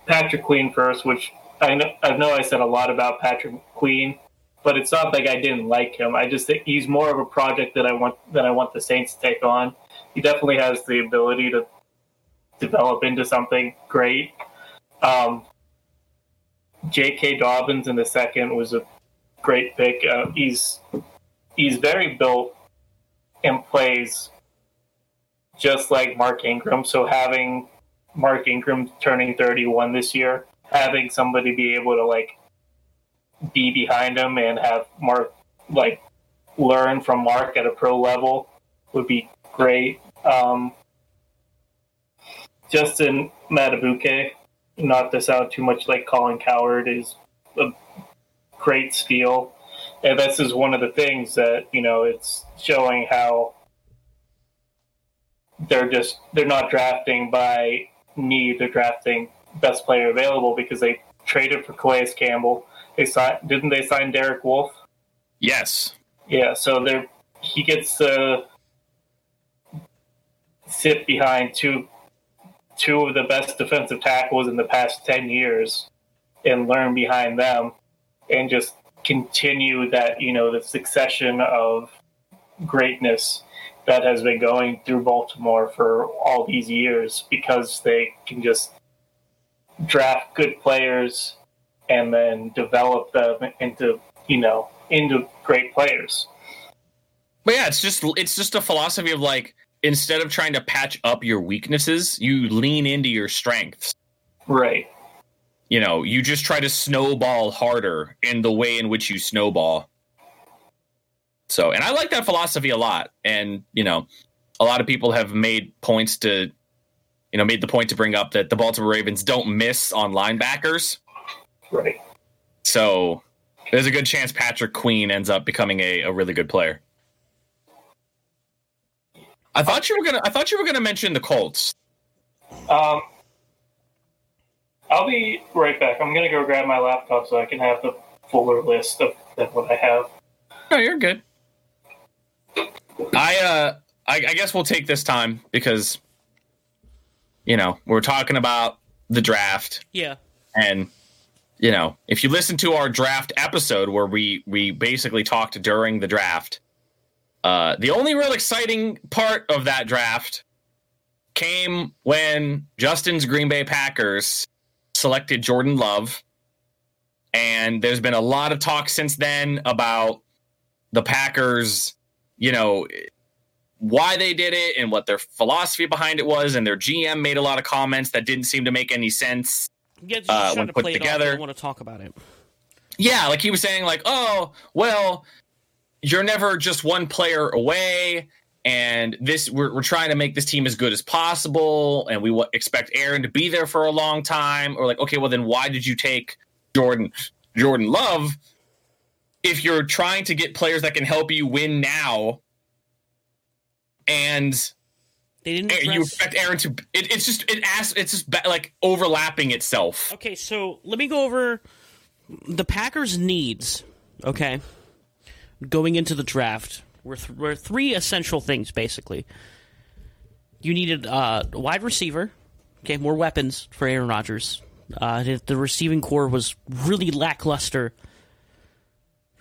Patrick Queen first, which I know I know I said a lot about Patrick Queen, but it's not like I didn't like him. I just think he's more of a project that I want that I want the Saints to take on. He definitely has the ability to develop into something great. Um, J.K. Dobbins in the second was a great pick. Uh, he's he's very built and plays just like Mark Ingram. So having Mark Ingram turning 31 this year, having somebody be able to like be behind him and have Mark like learn from Mark at a pro level would be great. Um, Justin Madubuike, not to sound too much like Colin Cowherd, is a great steal. And this is one of the things that, you know, it's showing how they're just they're not drafting by need, they're drafting best player available because they traded for Calais Campbell. They signed didn't they sign Derek Wolfe? Yes. Yeah, so they're he gets to sit behind two two of the best defensive tackles in the past ten years and learn behind them and just continue that, you know, the succession of greatness that has been going through Baltimore for all these years because they can just draft good players and then develop them into, you know, into great players. But yeah, it's just it's just a philosophy of like instead of trying to patch up your weaknesses, you lean into your strengths. Right. You know, you just try to snowball harder in the way in which you snowball. So, and I like that philosophy a lot. And, you know, a lot of people have made points to, you know, made the point to bring up that the Baltimore Ravens don't miss on linebackers. Right. So there's a good chance Patrick Queen ends up becoming a, a really good player. I thought you were gonna I thought you were gonna mention the Colts. Um, I'll be right back. I'm gonna go grab my laptop so I can have the fuller list of, of what I have. No, you're good. I uh I, I guess we'll take this time because you know, we're talking about the draft Yeah. and you know, if you listen to our draft episode where we we basically talked during the draft, uh the only real exciting part of that draft came when Justin's Green Bay Packers selected Jordan Love. And there's been a lot of talk since then about the Packers, you know, why they did it and what their philosophy behind it was. And their GM made a lot of comments that didn't seem to make any sense. Yeah, just Uh, when to put together- I want to talk about it. Yeah, like he was saying, like, oh, well, you're never just one player away, and this we're, we're trying to make this team as good as possible, and we w- expect Aaron to be there for a long time. Or like, okay, well, then why did you take Jordan Jordan Love if you're trying to get players that can help you win now? And They didn't. you address- expect Aaron to? It, it's just it asks. It's just like overlapping itself. Okay, so let me go over the Packers' needs. Okay, going into the draft were, th- were three essential things basically. You needed uh, a wide receiver. Okay, more weapons for Aaron Rodgers. Uh, the, the receiving corps was really lackluster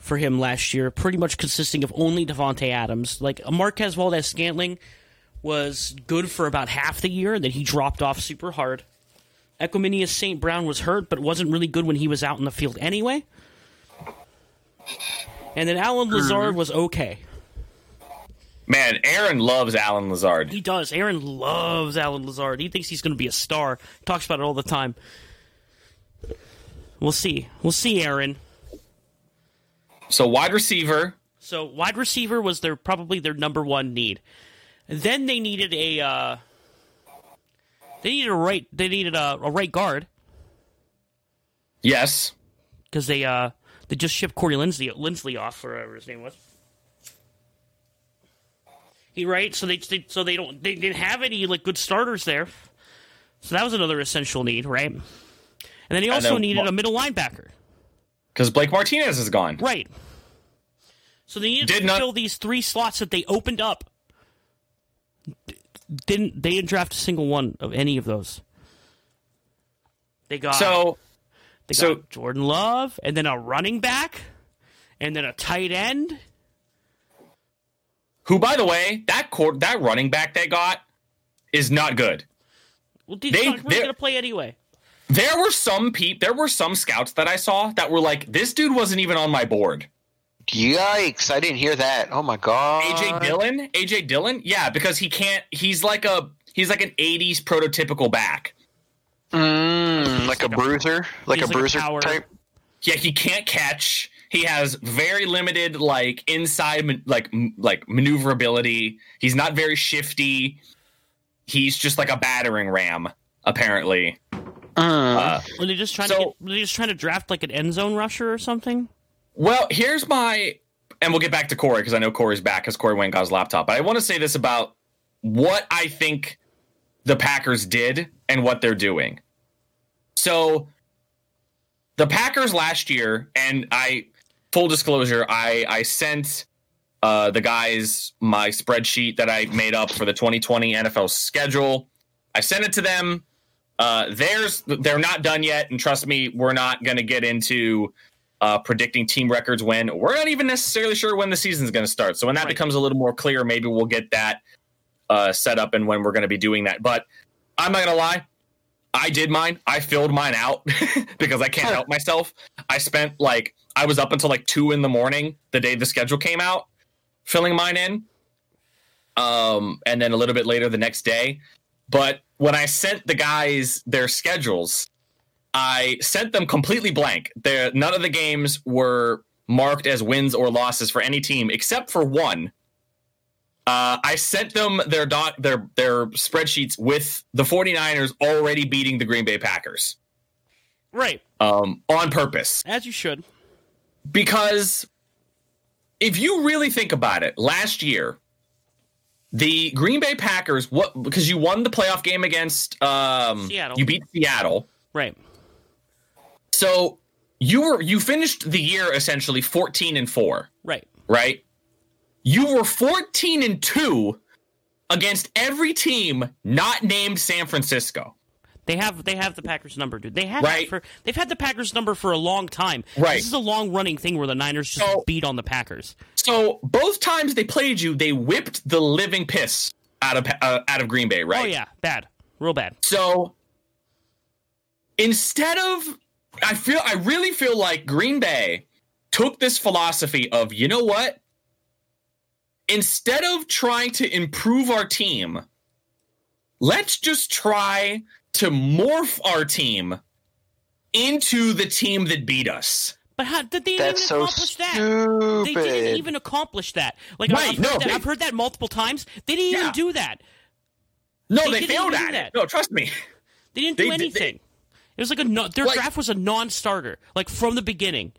for him last year, pretty much consisting of only Davante Adams. Like Marquez Valdes-Scantling was good for about half the year, and then he dropped off super hard. Equanimeous St. Brown was hurt, but wasn't really good when he was out in the field anyway. And then Allen mm-hmm. Lazard was okay. Man, Aaron loves Allen Lazard. He does. Aaron loves Allen Lazard. He thinks he's going to be a star. Talks about it all the time. We'll see. We'll see, Aaron. So wide receiver, So wide receiver was their probably their number one need. Then they needed a uh, they needed a right they needed a, a right guard yes. because they uh they just shipped Corey Linsley Linsley off or whatever his name was. He right, so they, they so they don't they didn't have any like good starters there. So that was another essential need, right? And then he also then- needed a middle linebacker, Because Blake Martinez is gone. right? So they needed Did to not- fill these three slots that they opened up. D- Didn't they didn't draft a single one of any of those? They got So they got so- Jordan Love, and then a running back, and then a tight end. who, by the way, that court that running back they got is not good. Well, They- not really they're- going to play anyway. There were some peop there were some scouts that I saw that were like, this dude wasn't even on my board. Yikes! I didn't hear that. Oh my god. AJ Dillon? AJ Dillon? Yeah, because he can't he's like a he's like an 80s prototypical back. Mm, like a bruiser, like a like a bruiser power- type. Yeah, he can't catch. He has very limited like inside like like maneuverability. He's not very shifty. He's just like a battering ram apparently. Mm. Uh, Were they just trying So- to get, were they just trying to draft like an end zone rusher or something? Well, here's my, and we'll get back to Corey because I know Corey's back because Corey went got his laptop. But I want to say this about what I think the Packers did and what they're doing. So, the Packers last year, and I, full disclosure, I I sent uh, the guys my spreadsheet that I made up for the 2020 NFL schedule. I sent it to them. Uh, theirs, they're not done yet, and trust me, we're not going to get into uh, predicting team records when we're not even necessarily sure when the season's going to start. So when that Right. becomes a little more clear, maybe we'll get that uh, set up and when we're going to be doing that. But I'm not going to lie. I did mine. I filled mine out because I can't help myself. I spent like I was up until like two in the morning the day the schedule came out, filling mine in. Um, and then a little bit later the next day. But when I sent the guys their schedules, I sent them completely blank. There, none of the games were marked as wins or losses for any team except for one. Uh, I sent them their doc, their their spreadsheets with the 49ers already beating the Green Bay Packers Right, um, on purpose as you should. because if you really think about it, last year the Green Bay Packers what because you won the playoff game against um, Seattle. you beat Seattle. Right, So you were you finished the year essentially 14 and 4, right. right? You were 14 and 2 against every team not named San Francisco. They have they have the Packers number, dude. They have Right. for they've had the Packers number for a long time. Right. This is a long running thing where the Niners just So- beat on the Packers. So both times they played you, they whipped the living piss out of uh, out of Green Bay, right? Oh yeah, bad, real bad. So instead of I feel I really feel like Green Bay took this philosophy of, you know what? Instead of trying to improve our team, let's just try to morph our team into the team that beat us. But how did they That's even so accomplish that? They didn't even accomplish that. Like Right, I've, no, heard that, they- I've heard that multiple times. They didn't Yeah. even do that. No, They they, didn't failed at do it. that. No, trust me. They didn't do they- anything. It was like a no, their Like- draft was a non-starter, like from the beginning.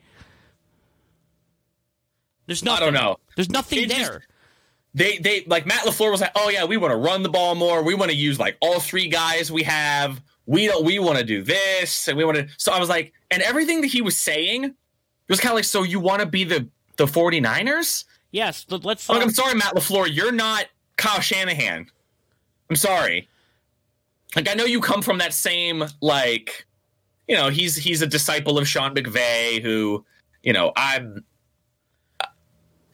There's I nothing. don't know. There's nothing It just- there. they they like Matt LaFleur was like, oh yeah, we want to run the ball more. We want to use like all three guys we have. We don't. We want to do this, and we want to. So I was like, and everything that he was saying was kind of like, so you want to be the the 49ers? yes, but let's. Like, uh, I'm sorry, Matt LaFleur, you're not Kyle Shanahan. I'm sorry. Like I know you come from that same like, you know, he's he's a disciple of Sean McVay who, you know, I'm.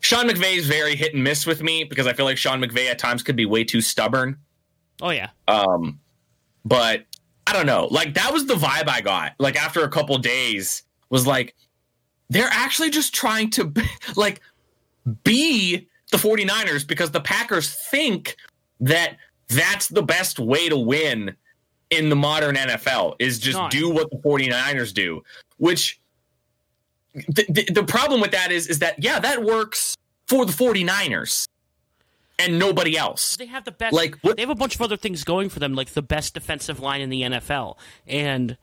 Sean McVay is very hit and miss with me because I feel like Sean McVay at times could be way too stubborn. oh yeah, Um, but I don't know. Like that was the vibe I got. Like after a couple days, was like they're actually just trying to like be the 49ers because the Packers think that that's the best way to win in the modern NFL is just Not. do what the 49ers do, which the, the, the problem with that is is that yeah, that works for the 49ers and nobody else. they have the best. Like, what- they have a bunch of other things going for them, like the best defensive line in the NFL and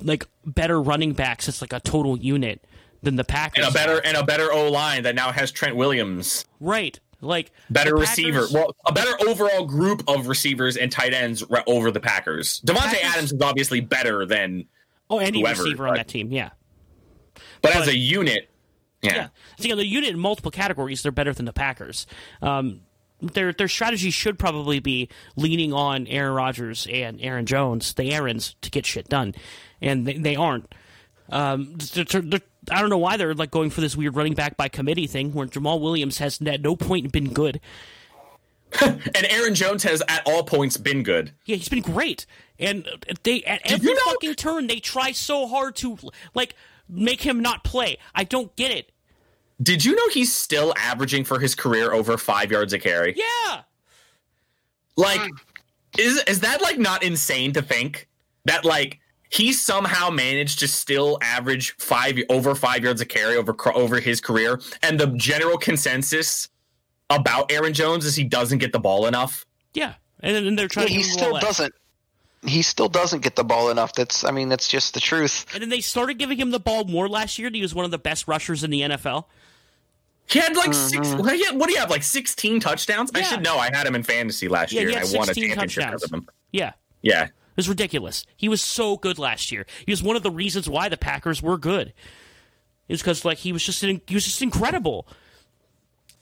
like better running backs. It's like a total unit than the Packers. and a better and a better O line that now has Trent Williams. right. Like better the receiver. Packers- Well, a better overall group of receivers and tight ends re- over the Packers. Davante Packers- Adams is obviously better than, oh, any whoever, receiver on but- that team, yeah. but, as a unit, yeah. Yeah, you know, the unit in multiple categories, they're better than the Packers. Um, their their strategy should probably be leaning on Aaron Rodgers and Aaron Jones, the Aarons, to get shit done, and they, they aren't. Um, they're- they're- I don't know why they're like going for this weird running back by committee thing, where Jamaal Williams has at no point been good. And Aaron Jones has at all points been good. Yeah, he's been great, and they at Did every you know- fucking turn they try so hard to like make him not play. I don't get it. Did you know he's still averaging for his career over five yards a carry? Yeah. Like, is is that like not insane to think that like he somehow managed to still average five over five yards of carry over over his career, and the general consensus about Aaron Jones is he doesn't get the ball enough. Yeah, and then they're trying he to give him still doesn't. He still doesn't get the ball enough. That's. I mean, that's just the truth. And then they started giving him the ball more last year. And he was one of the best rushers in the NFL. He had like six. Mm-hmm. What do you what do you have? Like sixteen touchdowns? I should know. I had him in fantasy last Yeah, year, he and had I won a championship touchdowns. with him. Yeah, Yeah, it was ridiculous. He was so good last year. He was one of the reasons why the Packers were good. It was because like he was just in, he was just incredible.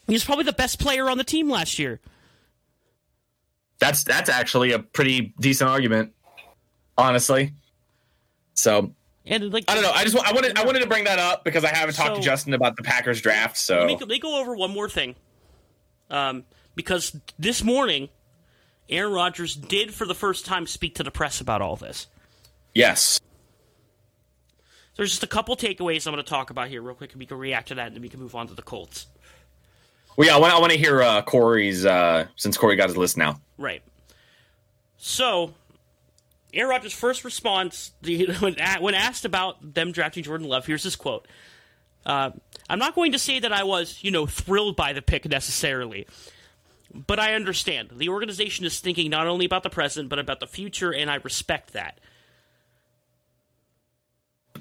He was probably the best player on the team last year. that's that's actually a pretty decent argument, honestly. So And like I don't know. I just I wanted I wanted to bring that up because I haven't talked to Justin about the Packers draft. So Let me, let me go over one more thing. Um, because this morning, Aaron Rodgers did for the first time speak to the press about all this. yes, There's just a couple takeaways I'm going to talk about here real quick, and we can react to that, and then we can move on to the Colts. well, yeah. I want I want to hear uh, Corey's uh, since Corey got his list now. Right. So, Aaron Rodgers' first response when, when asked about them drafting Jordan Love, here's his quote. Uh, I'm not going to say that I was, you know, thrilled by the pick necessarily, but I understand. The organization is thinking not only about the present, but about the future, and I respect that.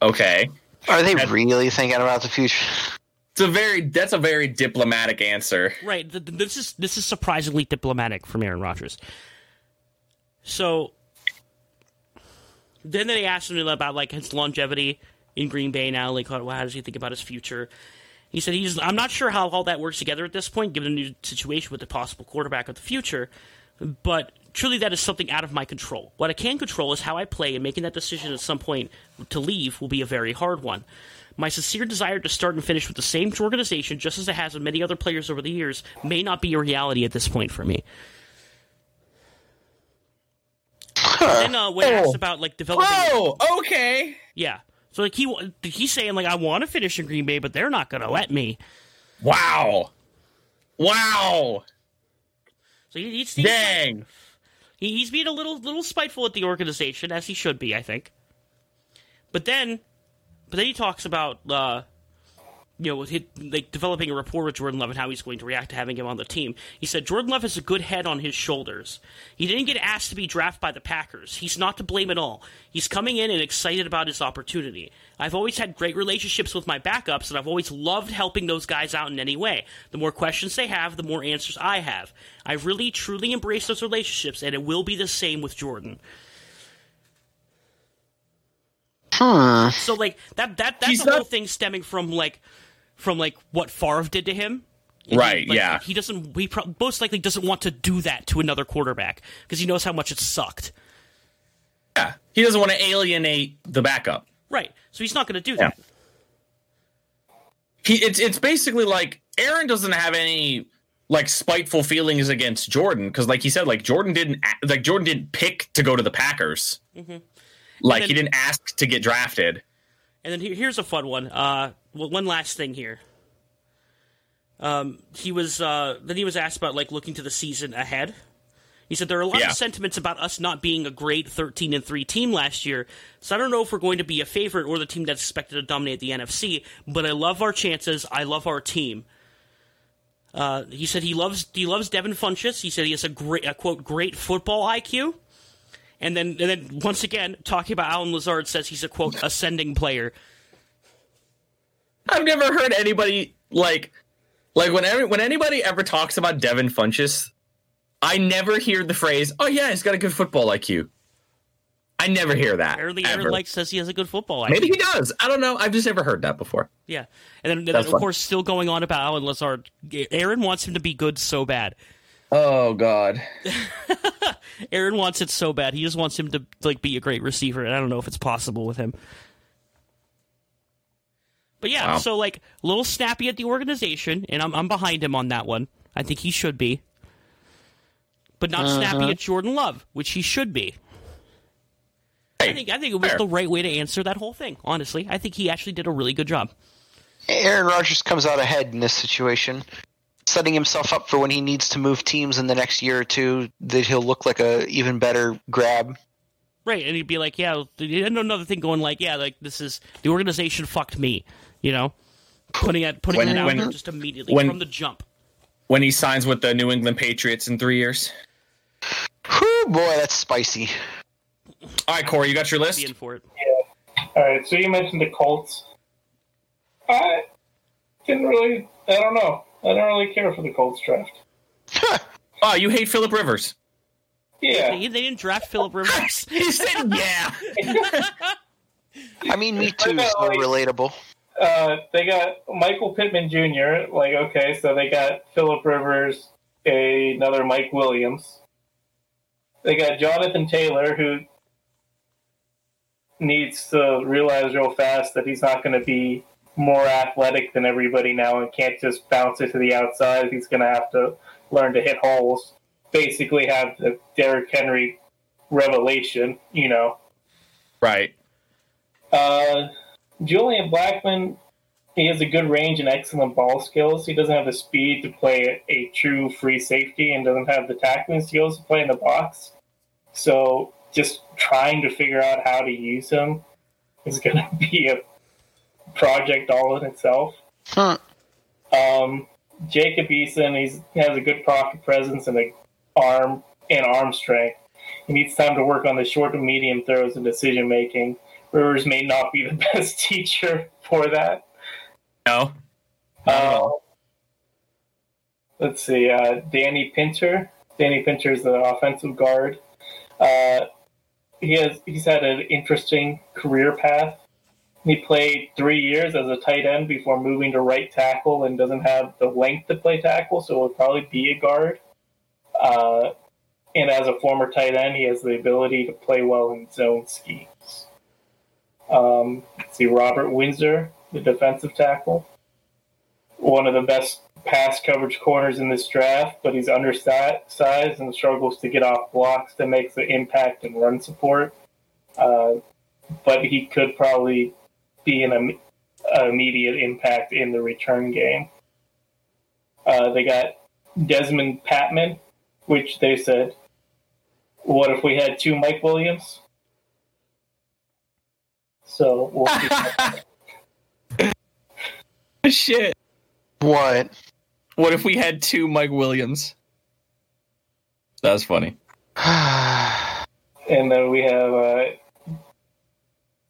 Okay, Are they And- really thinking about the future? it's a very that's a very diplomatic answer. Right. th- th- This is this is surprisingly diplomatic from Aaron Rodgers. So then they asked him about like his longevity in Green Bay now. Like, how how does he think about his future? He said he's. I'm not sure how all that works together at this point, given the new situation with the possible quarterback of the future. But truly, that is something out of my control. What I can control is how I play, and making that decision at some point to leave will be a very hard one. My sincere desire to start and finish with the same organization, just as it has with many other players over the years, may not be a reality at this point for me. then uh, when asked about like developing, Oh, okay. yeah, so like he he's saying like I want to finish in Green Bay, but they're not going to let me. Wow, wow, So he, he's, he's dang. He- He's being a little little spiteful at the organization, as he should be, I think. But then, but then he talks about uh, you know, with his, like developing a rapport with Jordan Love and how he's going to react to having him on the team. He said Jordan Love has a good head on his shoulders. He didn't get asked to be drafted by the Packers. He's not to blame at all. He's coming in and excited about his opportunity. I've always had great relationships with my backups, and I've always loved helping those guys out in any way. The more questions they have, the more answers I have. I really, truly embrace those relationships, and it will be the same with Jordan. Hmm. So like that that that's He's the whole not- thing stemming from like from like what Favre did to him. And Right, he, like, yeah. He doesn't. He pro- most likely doesn't want to do that to another quarterback because he knows how much it sucked. Yeah, he doesn't want to alienate the backup. Right. So he's not going to do Yeah. that. He it's it's basically like Aaron doesn't have any like spiteful feelings against Jordan because like he said like Jordan didn't like Jordan didn't pick to go to the Packers. Mm-hmm. Like he didn't ask to get drafted. And then here, here's a fun one. Uh, well, one last thing here. Um, he was uh, then he was asked about like looking to the season ahead. He said there are a lot Yeah. of sentiments about us not being a great 13 and 3 team last year. So I don't know if we're going to be a favorite or the team that's expected to dominate the NFC, but I love our chances. I love our team. Uh, he said he loves he loves Devin Funchess. He said he has a great a quote great football IQ. And then and then once again talking about Allen Lazard says he's a quote ascending player. I've never heard anybody like Like when every, when anybody ever talks about Devin Funchess, I never hear the phrase, "Oh yeah, he's got a good football IQ." I never hear that. Apparently, ever. Aaron like says he has a good football. IQ. Maybe he does. I don't know. I've just never heard that before. Yeah, and then, and then of fun. course, still going on about Alan Lazard. Aaron wants him to be good so bad. Oh God. Aaron wants it so bad. He just wants him to like be a great receiver, and I don't know if it's possible with him. But yeah, Wow. so like a little snappy at the organization, and I'm I'm behind him on that one. I think he should be, but not uh-huh. snappy at Jordan Love, which he should be. I think I think it was the right way to answer that whole thing. Honestly, I think he actually did a really good job. Aaron Rodgers comes out ahead in this situation, setting himself up for when he needs to move teams in the next year or two. That he'll look like a even better grab. Right, and he'd be like, "Yeah," and another thing going like, "Yeah, like this is the organization fucked me," you know, putting it putting When- it out when- there just immediately when- from the jump. When he signs with the New England Patriots in three years. Whew, boy, that's spicy. All right, Corey, you got your Be list. in for it. All right, so you mentioned the Colts. I didn't really. I don't know. I don't really care for the Colts draft. Oh, you hate Philip Rivers. Yeah, They, they didn't draft Philip Rivers. He said, "Yeah." I mean, me too. know, So like- relatable. uh, they got Michael Pittman Jr. Like, okay, so they got Philip Rivers, a, another Mike Williams. They got Jonathan Taylor, who needs to realize real fast that he's not going to be more athletic than everybody now and can't just bounce it to the outside. He's going to have to learn to hit holes. Basically, have the Derrick Henry revelation, you know. Right. Uh, Julian Blackmon, he has a good range and excellent ball skills. He doesn't have the speed to play a, a true free safety and doesn't have the tackling skills to play in the box. So just trying to figure out how to use him is going to be a project all in itself. Huh. Um, Jacob Eason, he's, he has a good pocket presence and a arm and arm strength. He needs time to work on the short and medium throws and decision making. Rivers may not be the best teacher for that. No. Not at Uh, let's see. Uh, Danny Pinter. Danny Pinter is the offensive guard. Uh, he has he's had an interesting career path. He played three years as a tight end before moving to right tackle and doesn't have the length to play tackle, so will probably be a guard. Uh, and as a former tight end, he has the ability to play well in zone schemes. Um, see, Robert Windsor, the defensive tackle, one of the best pass coverage corners in this draft, but he's undersized and struggles to get off blocks that makes the impact and run support. Uh, but he could probably be an im- immediate impact in the return game. Uh, they got Dezmon Patmon, which they said, what if we had two Mike Williams? So we'll. Shit. What? What if we had two Mike Williams? That's funny. And then we have uh,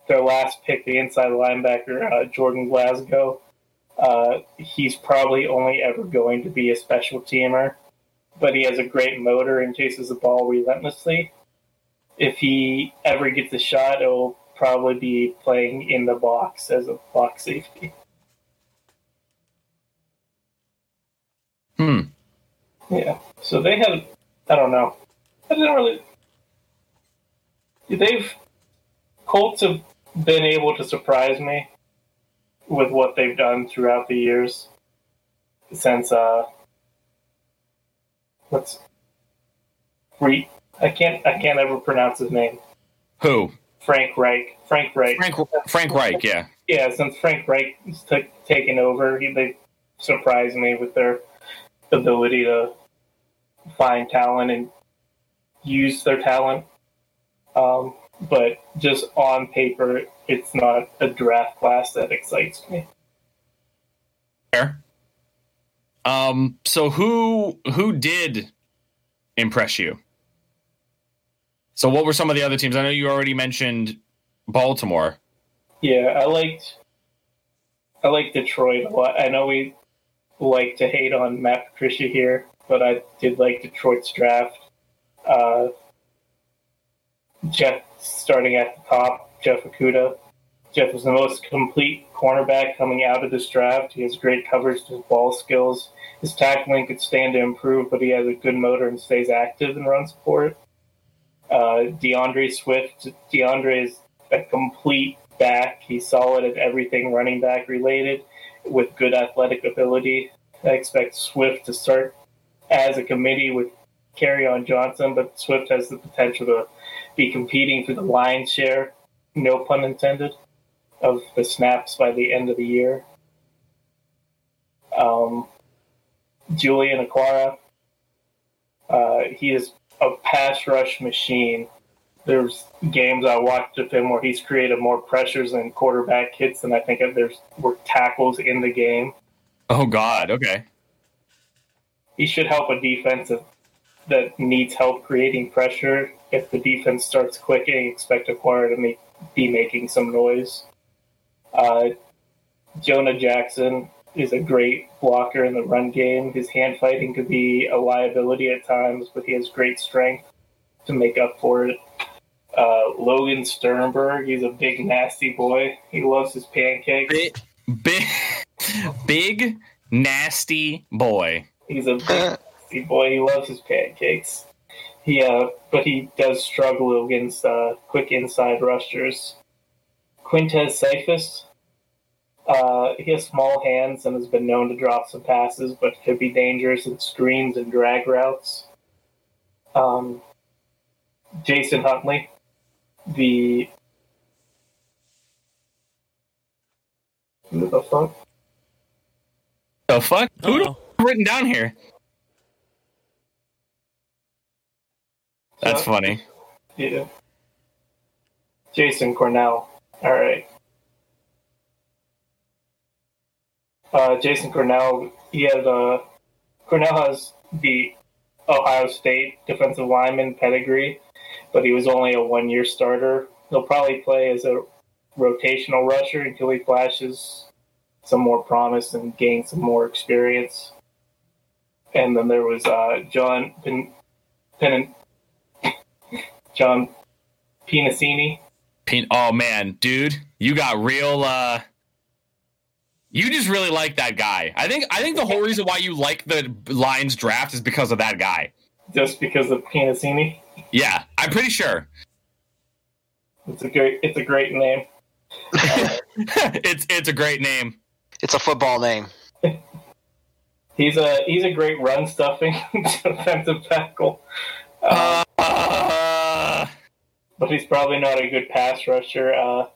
their last pick, the inside linebacker, uh, Jordan Glasgow. Uh, he's probably only ever going to be a special teamer, but he has a great motor and chases the ball relentlessly. If he ever gets a shot, it'll probably be playing in the box as a box safety. Hmm. Yeah. So they have, I don't know. I didn't really. They've Colts have been able to surprise me with what they've done throughout the years since uh what's Re I can't I can't ever pronounce his name. Who? Frank Reich. Frank Reich. Frank Frank Reich, yeah. Yeah, since Frank Reich t- taken over, he, they surprised me with their ability to find talent and use their talent. Um, but just on paper, it's not a draft class that excites me. Fair. Um, so who who did impress you? So what were some of the other teams? I know you already mentioned Baltimore. Yeah, I liked I like Detroit a lot. I know we like to hate on Matt Patricia here, but I did like Detroit's draft. Uh, Jeff starting at the top, Jeff Okudah. Jeff is the most complete cornerback coming out of this draft. He has great coverage, his ball skills. His tackling could stand to improve, but he has a good motor and stays active in run support. Uh, D'Andre Swift, D'Andre is a complete back. He's solid at everything running back related with good athletic ability. I expect Swift to start as a committee with on Johnson, but Swift has the potential to be competing for the lion's share, no pun intended, of the snaps by the end of the year. Um, Julian Okwara, uh, he is a pass rush machine. There's games I watched of him where he's created more pressures and quarterback hits than I think there's were tackles in the game. Oh God, okay. He should help a defense that needs help creating pressure. If the defense starts clicking, expect Okwara to make, be making some noise. Uh, Jonah Jackson is a great blocker in the run game. His hand fighting could be a liability at times, but he has great strength to make up for it. Uh, Logan Stenberg, he's a big nasty boy. He loves his pancakes. Big, big, big nasty boy. He's a big nasty boy. He loves his pancakes. He, uh, but he does struggle against uh, quick inside rushers. Quintez Cephus, uh, he has small hands and has been known to drop some passes, but could be dangerous in screens and drag routes. Um, Jason Huntley, the the fuck? The fuck? Who do written down here? That's funny. Yeah. Jashon Cornell. All right. uh, Jashon Cornell, he has uh, Cornell has the Ohio State defensive lineman pedigree, but he was only a one year starter. He'll probably play as a rotational rusher until he flashes some more promise and gains some more experience. And then there was uh, John Pen, Pen, John Penisini. oh man, dude, you got real. Uh you just really like that guy. I think I think the whole reason why you like the Lions draft is because of that guy. Just because of Penisini? Yeah, I'm pretty sure. It's a great it's a great name. it's it's a great name. It's a football name. he's a he's a great run stuffing defensive tackle. Uh, uh, but he's probably not a good pass rusher. Uh,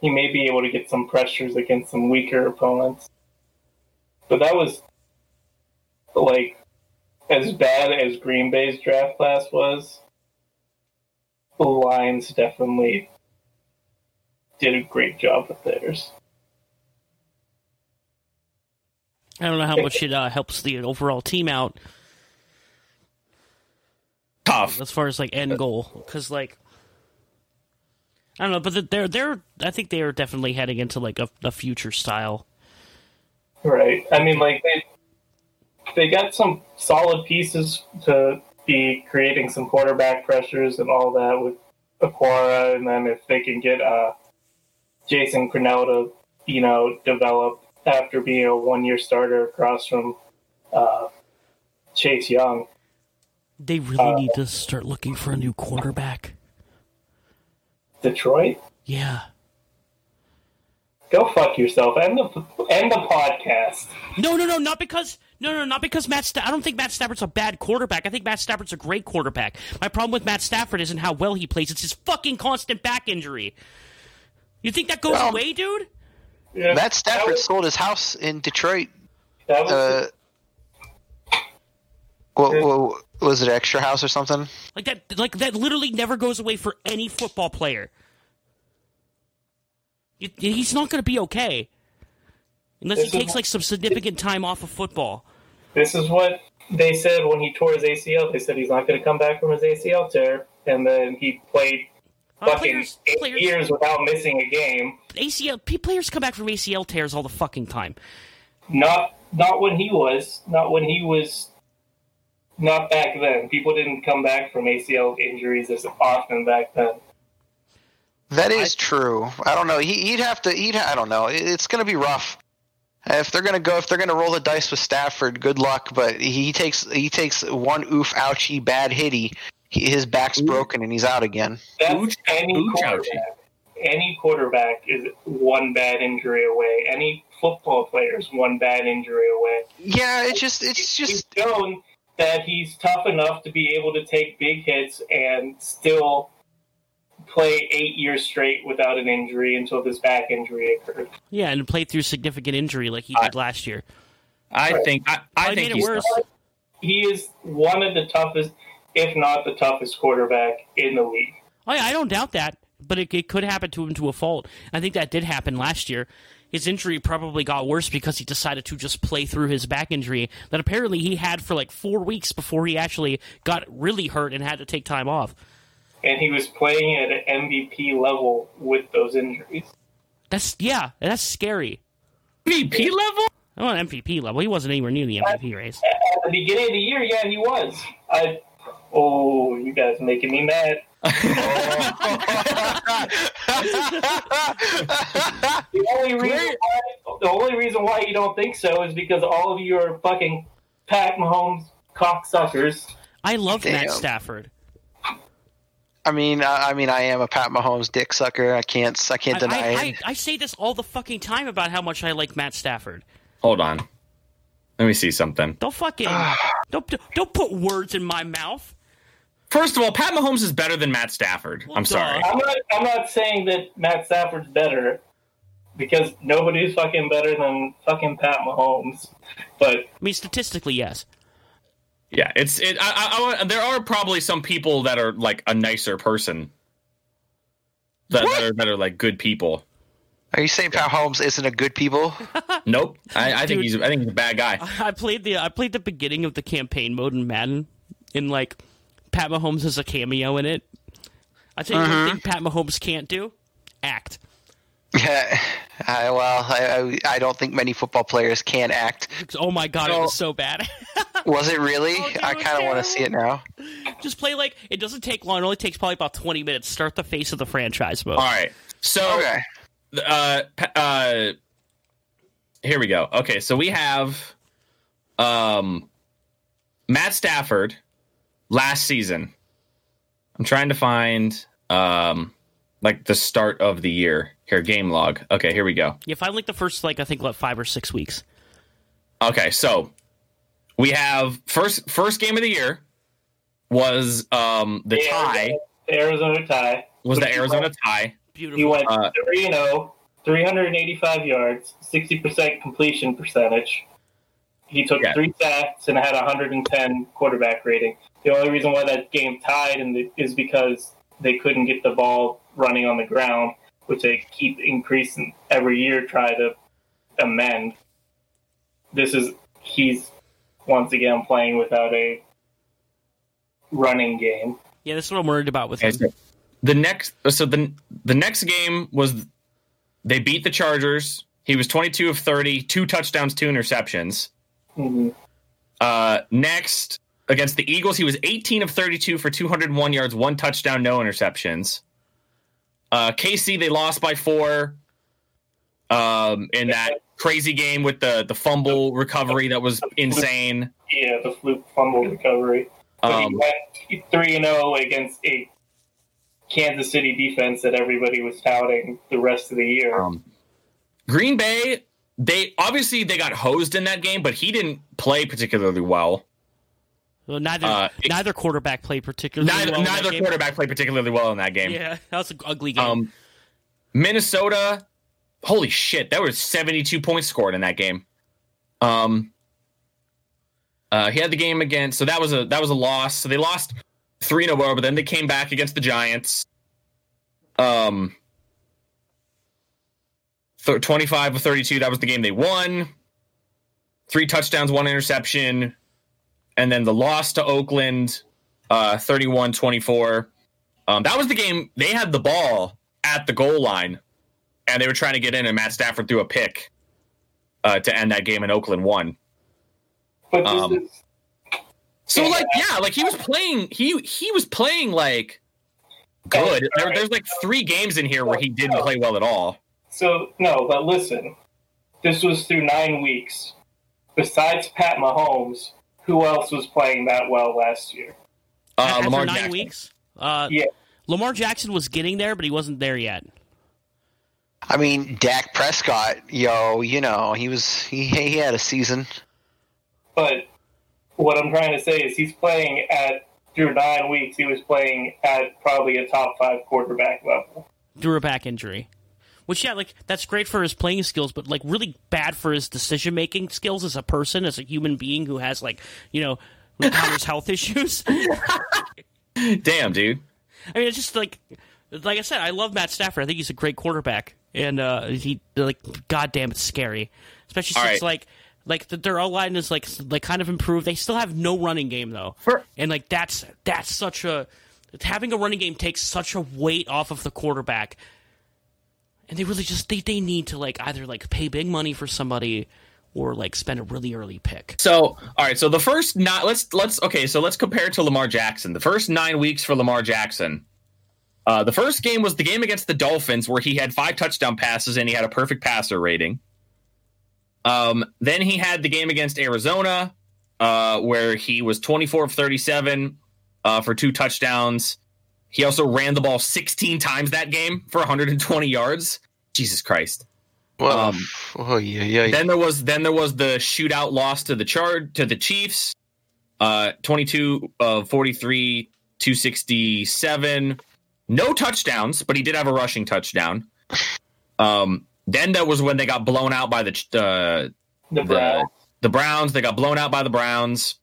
he may be able to get some pressures against some weaker opponents. But that was like as bad as Green Bay's draft class was. The Lions definitely did a great job with theirs. I don't know how much it uh, helps the overall team out. Tough as far as like end goal, because like I don't know, but they're they're I think they are definitely heading into like a, a future style. Right. I mean, like they they got some solid pieces to be creating some quarterback pressures and all that with Okwara, and then if they can get uh, Jashon Cornell to you know develop after being a one year starter across from uh, Chase Young. They really uh, need to start looking for a new quarterback. Detroit? Yeah. Go fuck yourself. End the end the podcast. No, no, no, not because no, no, not because Matt. Sta- I don't think Matt Stafford's a bad quarterback. I think Matt Stafford's a great quarterback. My problem with Matt Stafford isn't how well he plays; it's his fucking constant back injury. You think that goes well, away, dude? Yeah, Matt Stafford was, sold his house in Detroit. That was. Uh, what, what, was it extra house or something? Like that like that literally never goes away for any football player. He's not going to be okay unless this he takes like some significant time off of football. This is what they said when he tore his ACL. They said he's not going to come back from his ACL tear, and then he played uh, fucking players, eight players, years without missing a game. ACL players come back from ACL tears all the fucking time. Not not when he was, not when he was, not back then. People didn't come back from ACL injuries as often back then. That is true. I don't know. He, he'd have to. He'd. I don't know. It- It's going to be rough. If they're going to go, if they're going to roll the dice with Stafford, good luck. But he takes he takes one oof ouchie bad hitty. He, his back's broken and he's out again. That's any ooch, quarterback. Any quarterback is one bad injury away. Any football player is one bad injury away. Yeah, it's just it's He's just shown that he's tough enough to be able to take big hits and still play eight years straight without an injury until this back injury occurred. Yeah, and play through significant injury like he I- did last year. I think I, I Probably think made it he's worse. He is one of the toughest, if not the toughest quarterback in the league. Oh, yeah, I don't doubt that, but it, it could happen to him to a fault. I think that did happen last year. His injury probably got worse because he decided to just play through his back injury that apparently he had for like four weeks before he actually got really hurt and had to take time off. And he was playing at an MVP level with those injuries. That's yeah, that's scary. MVP level. Oh, an MVP level. He wasn't anywhere near the MVP race. At the beginning of the year, yeah, he was. I. Oh, you guys making me mad. The only reason why, the only reason why you don't think so is because all of you are fucking Pat Mahomes cocksuckers. I love Matt Stafford. I mean, I, I mean, I am a Pat Mahomes dick sucker. I can't, I can't I, deny I, it. I, I say this all the fucking time about how much I like Matt Stafford. Hold on. Let me see something. Don't fucking don't don't put words in my mouth. First of all, Pat Mahomes is better than Matt Stafford. Well, I'm sorry. I'm not. I'm not saying that Matt Stafford's better because nobody's fucking better than fucking Pat Mahomes. But I mean, statistically, yes. Yeah, it's it. I, I, I, there are probably some people that are like a nicer person. That, that are that are like good people. Are you saying Pat Mahomes isn't a good people? Nope. I, I think Dude. he's I think he's a bad guy. I played the I played the beginning of the campaign mode in Madden, in like Pat Mahomes has a cameo in it. I tell you one thing Pat Mahomes can't do: act. Yeah. I, well, I, I, I don't think many football players can act. Oh my god, it was so bad. Was it really? Oh, dude, I kind of want to see it now. Just play like it doesn't take long. It only takes probably about twenty minutes. Start the face of the franchise mode. All right. So Okay. uh, uh, here we go. Okay, so we have um, Matt Stafford last season. I'm trying to find um, like the start of the year here game log. Okay, here we go. You find like the first like I think what five or six weeks. Okay, so we have first first game of the year was um the yeah, tie the Arizona tie. was the Arizona tie. Beautiful. He went Uh, three and 0, 385 yards, 60 percent completion percentage. He took Yeah. three sacks and had a 110 quarterback rating. The only reason why that game tied in the, is because they couldn't get the ball running on the ground, which they keep increasing every year, try to amend. This is he's once again playing without a running game. yeah, that's what I'm worried about with Okay, him. so the next so the the next game was they beat the Chargers. He was 22 of 30, two touchdowns, two interceptions. Mhm. Uh, next against the Eagles, he was 18 of 32 for 201 yards, one touchdown, no interceptions. Uh, KC they lost by four. Um, in that crazy game with the the fumble recovery that was insane. Yeah, the fluke fumble recovery. But Um, he went three and zero against a Kansas City defense that everybody was touting the rest of the year. Um, Green Bay, they obviously they got hosed in that game, but he didn't play particularly well. Well, neither uh, it- neither quarterback played particularly Neither well in that game. quarterback played particularly well in that game. Yeah, that was an ugly game. Um, Minnesota, holy shit, that was seventy two points scored in that game. Um, uh, he had the game against, so that was a that was a loss. So they lost three in a row, but then they came back against the Giants. Um, th- twenty five of thirty two. That was the game they won. Three touchdowns, one interception, and then the loss to Oakland, uh, 31-24. Um, that was the game they had the ball at the goal line, and they were trying to get in, and Matt Stafford threw a pick uh, to end that game, and Oakland won. But this Um, is So Yeah. like yeah, like he was playing he he was playing like good. There, there's like three games in here where he didn't play well at all. so no. But listen, this was through nine weeks. Besides Pat Mahomes, who else was playing that well last year? Uh, After Lamar nine Jackson. weeks, uh, Yeah. Lamar Jackson was getting there, but he wasn't there yet. I mean, Dak Prescott, yo, you know, he was he he had a season. But what I'm trying to say is he's playing at through nine weeks. He was playing at probably a top five quarterback level. through a back injury. Which yeah, like that's great for his playing skills, but like really bad for his decision making skills as a person, as a human being who has like you know encounters health issues. Damn, dude. I mean, it's just like like I said, I love Matt Stafford. I think he's a great quarterback, and uh, he like goddamn, it's scary, especially All since right. like like the, their O line is like s- like kind of improved. They still have no running game though, For- and like that's that's such a having a running game takes such a weight off of the quarterback. And they really just they, they need to like either like pay big money for somebody or like spend a really early pick. So, all right. So the first not let's let's okay. So let's compare to Lamar Jackson. The first nine weeks for Lamar Jackson. Uh, the first game was the game against the Dolphins, where he had five touchdown passes and he had a perfect passer rating. Um, then he had the game against Arizona, uh, where he was 24 of 37 uh, for two touchdowns. He also ran the ball 16 times that game for 120 yards. Jesus Christ. Well, Um, oh yeah, yeah. Then there was then there was the shootout loss to the chart to the Chiefs. Uh 22 of 43 267 no touchdowns but he did have a rushing touchdown. Um then that was when they got blown out by the uh, The the Browns. the Browns. They got blown out by the Browns.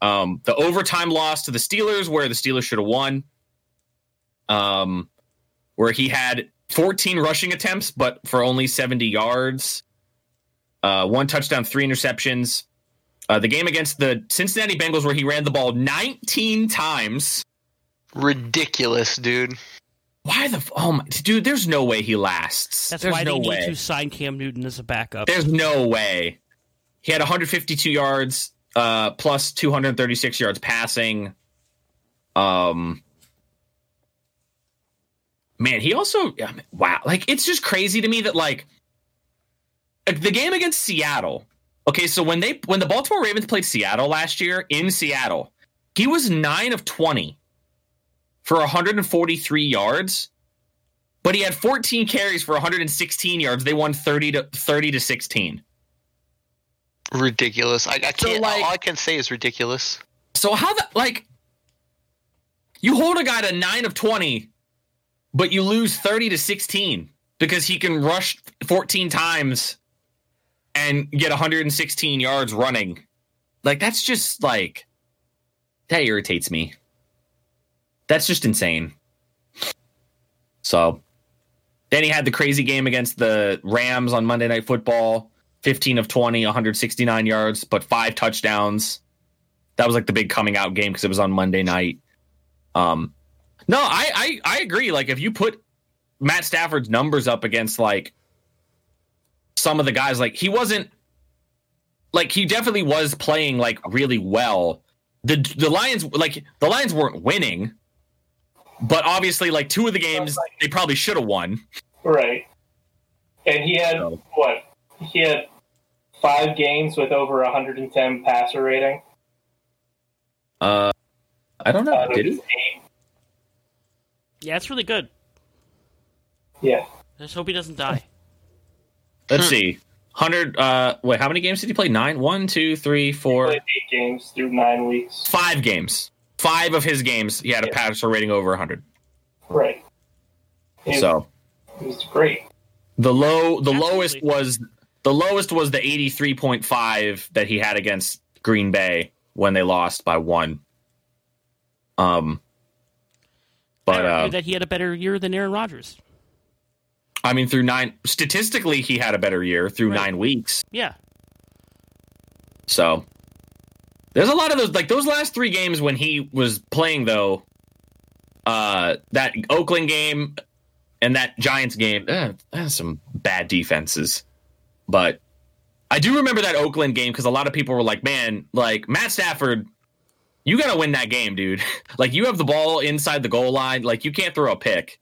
Um, the overtime loss to the Steelers, where the Steelers should have won. Um, where he had 14 rushing attempts, but for only 70 yards. Uh, one touchdown, three interceptions. Uh, the game against the Cincinnati Bengals, where he ran the ball 19 times. Ridiculous, dude. Why the oh my dude? There's no way he lasts. That's there's why no they need way. to sign Cam Newton as a backup. There's no way. He had 152 yards, uh, plus 236 yards passing. Um, man, he also wow, like it's just crazy to me that like like, the game against Seattle. Okay, so when they when the Baltimore Ravens played Seattle last year in Seattle, he was nine of 20 for 143 yards but he had 14 carries for 116 yards. They won 30 to 30 to 16. Ridiculous. I, I can't. like- all I can say is ridiculous. So how the like you hold a guy to 9 of 20 but you lose 30 to 16 because he can rush 14 times and get 116 yards running. Like that's just like that irritates me. That's just insane. So then he had the crazy game against the Rams on Monday Night Football 15 of 20, 169 yards, but five touchdowns. That was like the big coming out game because it was on Monday night. Um, no, I, I I agree. Like if you put Matt Stafford's numbers up against like some of the guys, like he wasn't like he definitely was playing like really well. The the Lions like the Lions weren't winning, but obviously like two of the games they probably should have won. Right. And he had So- what? He had five games with over 110 passer rating. Uh, I don't know. Did he? Eight. yeah, it's really good. Yeah. Let's hope he doesn't die. Let's see. Hundred. Uh, wait. How many games did he play? Nine. One, two, three, four, Played eight games through nine weeks. five games. Five of his games, he had a Yeah. passer rating over 100. Right. It, So it was great. the low, the Absolutely. lowest was the lowest was the 83.5 that he had against Green Bay when they lost by one. Um, but I uh, that he had a better year than Aaron Rodgers. I mean, through nine statistically, he had a better year through Right. nine weeks. Yeah, So there's a lot of those like those last three games when he was playing though. Uh, that Oakland game and that Giants game, eh, eh, some bad defenses, but I do remember that Oakland game because a lot of people were like, "Man, like Matt Stafford, you got to win that game, dude. like you have the ball inside the goal line, like you can't throw a pick."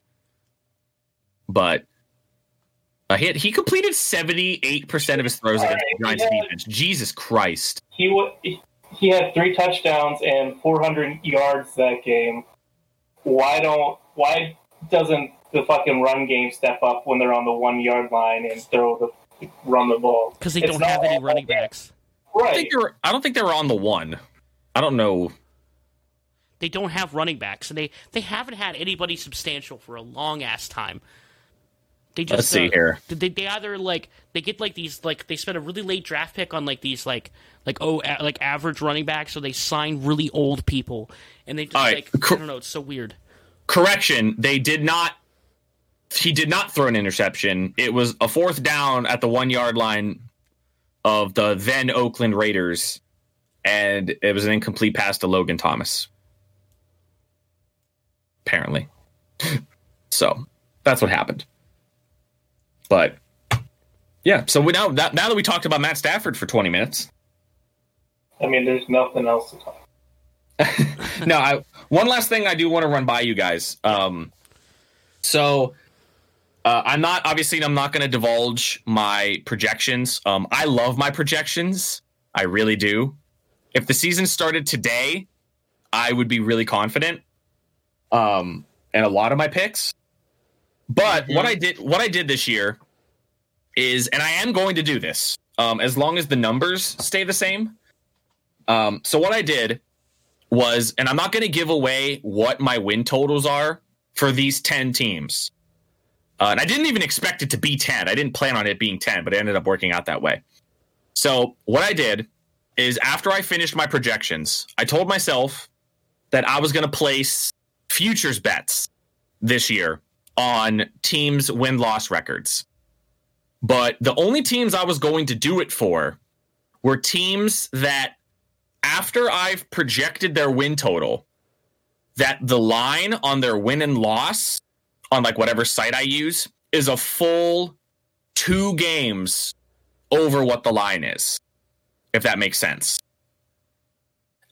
But uh, he had, he completed seventy eight percent of his throws All against right, the Giants yeah. defense. Jesus Christ! He wa he had three touchdowns and 400 yards that game. Why don't why doesn't the fucking run game step up when they're on the one yard line and throw the run the ball? Because they It's don't have any running that. backs. I Right. think they were. I don't think they were on the one. I don't know. They don't have running backs, and they they haven't had anybody substantial for a long ass time. They just Let's see uh, here. They, they either like they get like these like they spend a really late draft pick on like these like like oh a, like average running backs, so they sign really old people, and they just right, like cor- I don't know, it's so weird. Correction: They did not. He did not throw an interception. It was a fourth down at the one yard line of the then Oakland Raiders, and it was an incomplete pass to Logan Thomas. Apparently, so that's what happened. But yeah, so we now that, now that we talked about Matt Stafford for twenty minutes, I mean, there's nothing else to talk. no, I one last thing I do want to run by you guys. Um, so uh, I'm not obviously I'm not going to divulge my projections. Um, I love my projections, I really do. If the season started today, I would be really confident. Um, and a lot of my picks. But what I did, what I did this year is, and I am going to do this, um, as long as the numbers stay the same. Um, so what I did was, and I'm not going to give away what my win totals are for these 10 teams. Uh, and I didn't even expect it to be 10. I didn't plan on it being 10, but it ended up working out that way. So, what I did is after I finished my projections, I told myself that I was going to place futures bets this year on teams' win loss records. But the only teams I was going to do it for were teams that after I've projected their win total, that the line on their win and loss on like whatever site I use is a full two games over what the line is, if that makes sense.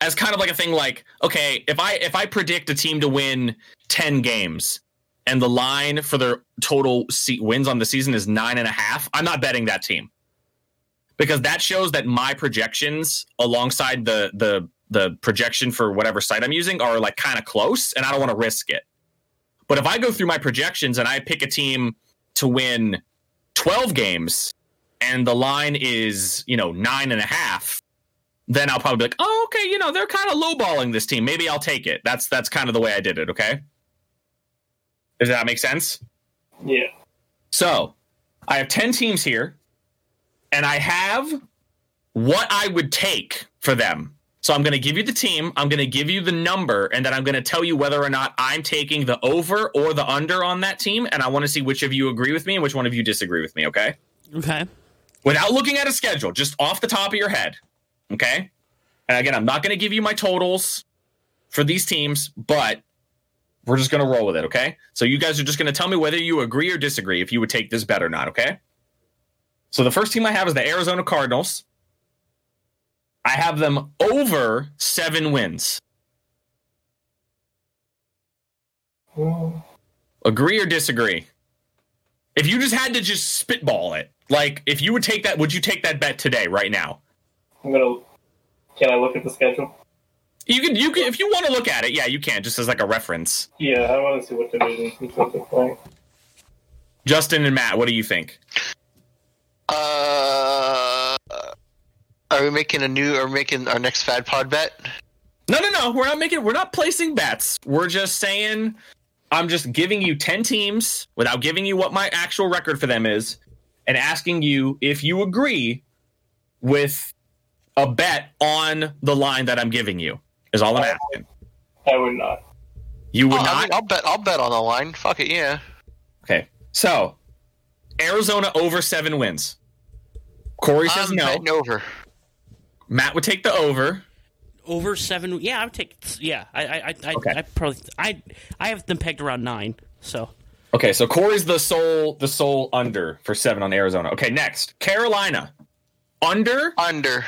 As kind of like a thing like, okay, if I if I predict a team to win 10 games and the line for their total wins on the season is nine and a half, I'm not betting that team because that shows that my projections alongside the the the projection for whatever site I'm using are like kind of close, and I don't want to risk it. But if I go through my projections and I pick a team to win 12 games and the line is you know nine and a half, then I'll probably be like, oh okay, you know they're kind of lowballing this team. Maybe I'll take it. That's that's kind of the way I did it. Okay, does that make sense? Yeah. So I have 10 teams here, and I have what I would take for them. So I'm going to give you the team, I'm going to give you the number, and then I'm going to tell you whether or not I'm taking the over or the under on that team. And I want to see which of you agree with me and which one of you disagree with me, okay? Okay. Without looking at a schedule, just off the top of your head, okay? And again, I'm not going to give you my totals for these teams, but we're just going to roll with it, okay? So you guys are just going to tell me whether you agree or disagree if you would take this bet or not, okay? So the first team I have is the Arizona Cardinals. I have them over seven wins. Agree or disagree? If you just had to just spitball it, like if you would take that, would you take that bet today, right now? I'm gonna. Can I look at the schedule? You can, you can, if you want to look at it, yeah, you can, just as like a reference. Yeah, I want to see what divisions these guys are playing. Justin and Matt, what do you think? Uh, are we making a new? Are we making our next Fad Pod bet? No, no, no. We're not making. We're not placing bets. We're just saying. I'm just giving you ten teams without giving you what my actual record for them is, and asking you if you agree with a bet on the line that I'm giving you. Is all I'm asking. I would not. You would Oh, not. I mean, I'll bet. I'll bet on the line. Fuck it, yeah. Okay. So, Arizona over seven wins. Corey says I'm no. betting over. Matt would take the over. Over seven. Yeah, I would take. Yeah, I, I, I, I, I probably, I, I have them pegged around nine. So Okay, so Corey's the sole the sole under for seven on Arizona. Okay, next Carolina under Under.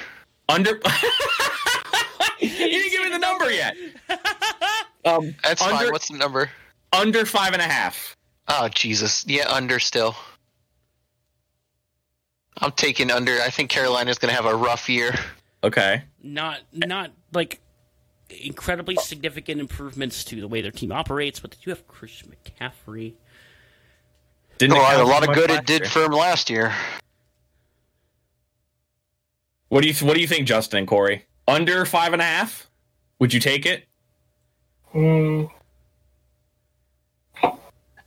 under. you didn't give me the number yet. Um, That's under fine. What's the number? under five and a half. Oh Jesus. Yeah, under still. I'm taking under. I think Carolina's going to have a rough year. Okay. Not not like incredibly significant improvements to the way their team operates, but they do have Christian McCaffrey. Didn't Oh, a lot of good it did year? for him last year. What do you What do you think, Justin and Corey? Under five and a half? Would you take it? Mm,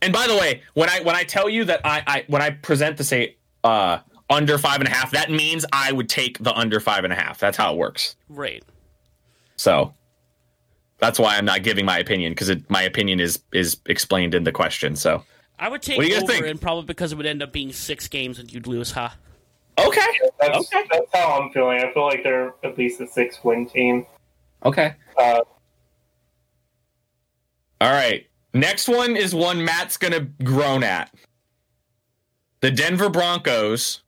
And by the way, when I when I tell you that I, I when I present to say uh under five and a half, that means I would take the under five and a half. That's how it works. Right. So that's why I'm not giving my opinion because my opinion is is explained in the question. So I would take What do you guys over, think? and probably because it would end up being six games and you'd lose, huh? okay, that's, Okay. that's how I'm feeling. I feel like they're at least a six win team. okay. Uh, All right. Next one is one Matt's gonna groan at. The Denver Broncos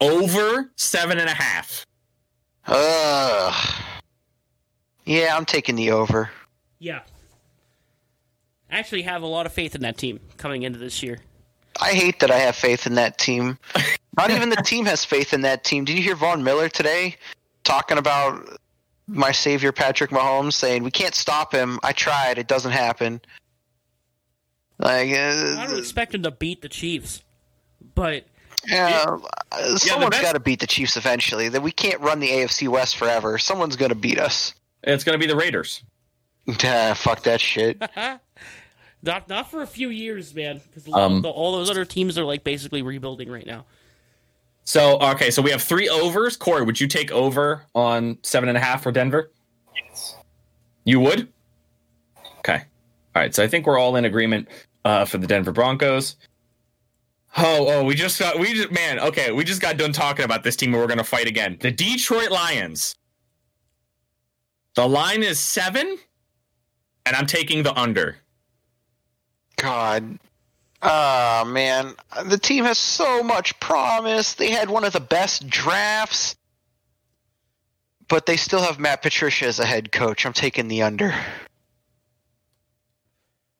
over seven and a half. Ugh. Yeah, I'm taking the over. Yeah. I actually have a lot of faith in that team coming into this year. I hate that I have faith in that team. Not even the team has faith in that team. Did you hear Von Miller today talking about my savior Patrick Mahomes saying we can't stop him? I tried, it doesn't happen. Like, I uh, don't expect him to beat the Chiefs, but yeah, uh, someone's best- got to beat the Chiefs eventually. That we can't run the AFC West forever. Someone's going to beat us. It's gonna be the Raiders. Fuck that shit. not not for a few years, man. Because Um, all those other teams are like basically rebuilding right now. So okay, so we have three overs. Corey, would you take over on seven and a half for Denver? yes. You would? Okay. All right. So I think we're all in agreement uh, for the Denver Broncos. Oh, oh, we just got we just man, okay, we just got done talking about this team and we're gonna fight again. The Detroit Lions. The line is seven, and I'm taking the under. God. Oh man, the team has so much promise. They had one of the best drafts, but they still have Matt Patricia as a head coach. I'm taking the under.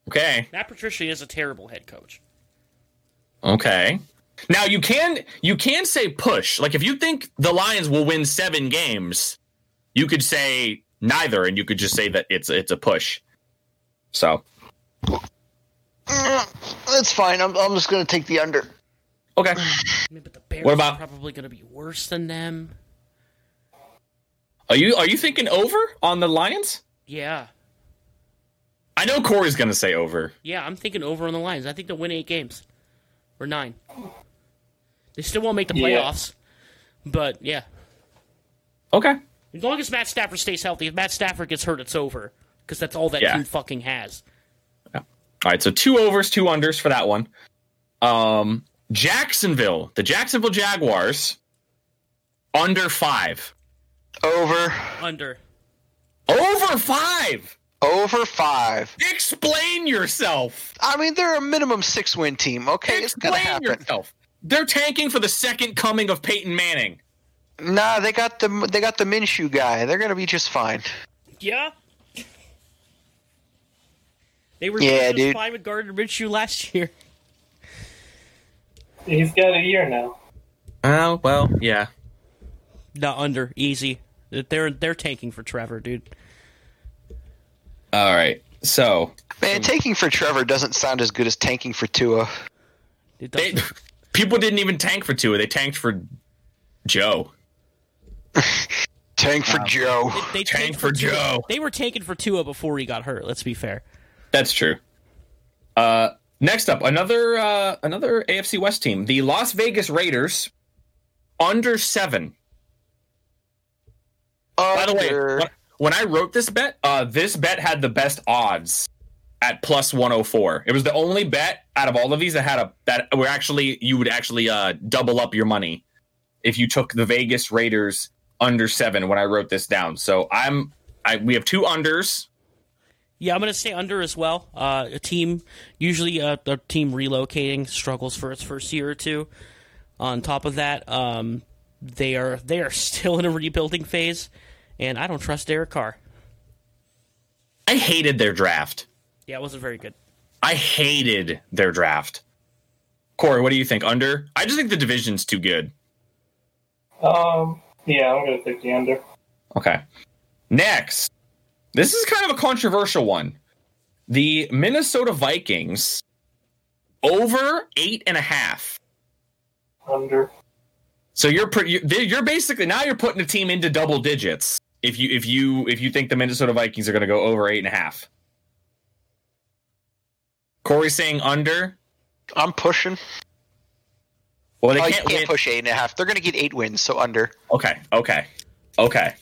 Okay. Matt Patricia is a terrible head coach. Okay. Now you can you can say push. Like if you think the Lions will win seven games, you could say neither, and you could just say that it's it's a push. So That's fine. I'm, I'm just going to take the under. okay. I mean, but the Bears What about- are probably going to be worse than them. Are you are you thinking over on the Lions? Yeah, I know Corey's gonna say over. yeah. I'm thinking over on the Lions. I think they'll win eight games or nine. They still won't make the Yeah. playoffs, but yeah. Okay. As long as Matt Stafford stays healthy, if Matt Stafford gets hurt, it's over because that's all that Yeah. team fucking has. All right, so two overs, two unders for that one. Um, Jacksonville, the Jacksonville Jaguars, under five. Over. Under. Over five. Over five. Explain yourself. I mean, they're a minimum six win team. Okay, it's going to Explain happen. yourself. They're tanking for the second coming of Peyton Manning. Nah, they got the they got the Minshew guy. They're going to be just fine. Yeah. They were Yeah, just dude. fine with Gardner Minshew last year. He's got a year now. Oh well, yeah. No, under easy. They're they're tanking for Trevor, dude. All right, so Man, tanking for Trevor doesn't sound as good as tanking for Tua. It they, people didn't even tank for Tua. They tanked for Joe. Tank for Joe. They Tank tanked for Tua. Joe. They were tanking for Tua before he got hurt. Let's be fair. That's true. Uh, next up, another uh, another AFC West team, the Las Vegas Raiders, under seven. By the way, when, when I wrote this bet, uh, this bet had the best odds at plus 104. It was the only bet out of all of these that had a that were actually you would actually uh, double up your money if you took the Vegas Raiders under seven. When I wrote this down, so I'm I we have two unders. Yeah, I'm going to stay under as well. Uh, a team usually uh, a team relocating struggles for its first year or two. On top of that, um, they are they are still in a rebuilding phase, and I don't trust Derek Carr. I hated their draft. Yeah, it wasn't very good. I hated their draft. Corey, what do you think? Under? I just think the division's too good. Um, yeah, I'm gonna take the under. Okay. Next, this is kind of a controversial one. The Minnesota Vikings over eight and a half. Under. So you're pre- you- you're basically now you're putting a team into double digits if you if you if you think the Minnesota Vikings are going to go over eight and a half. Corey's saying under. I'm pushing. Well, they Oh, can't, can't win. push eight and a half. They're going to get eight wins, so under. Okay, okay, okay.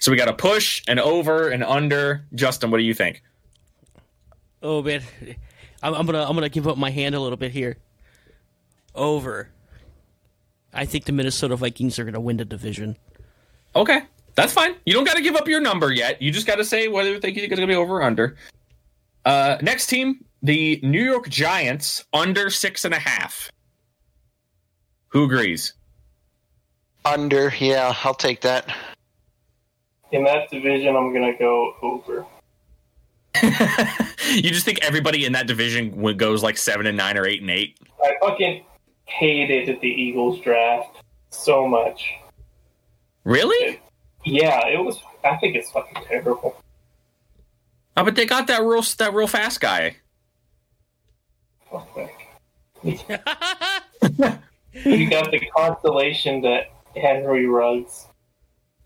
So we got a push, an over, and under. Justin, what do you think? Oh man, I'm, I'm gonna I'm gonna give up my hand a little bit here. Over. I think the Minnesota Vikings are gonna win the division. Okay, that's fine. You don't got to give up your number yet. You just got to say whether you think it's going to be over or under. Uh, next team, the New York Giants, under six and a half. Who agrees? Under, yeah, I'll take that. In that division, I'm gonna go over. you just think everybody in that division goes like seven and nine or eight and eight? I fucking hated the Eagles draft so much. Really? Yeah, it was. I think it's fucking terrible. Oh, but they got that real that real fast guy. Fuck. You got the consolation that Henry Ruggs.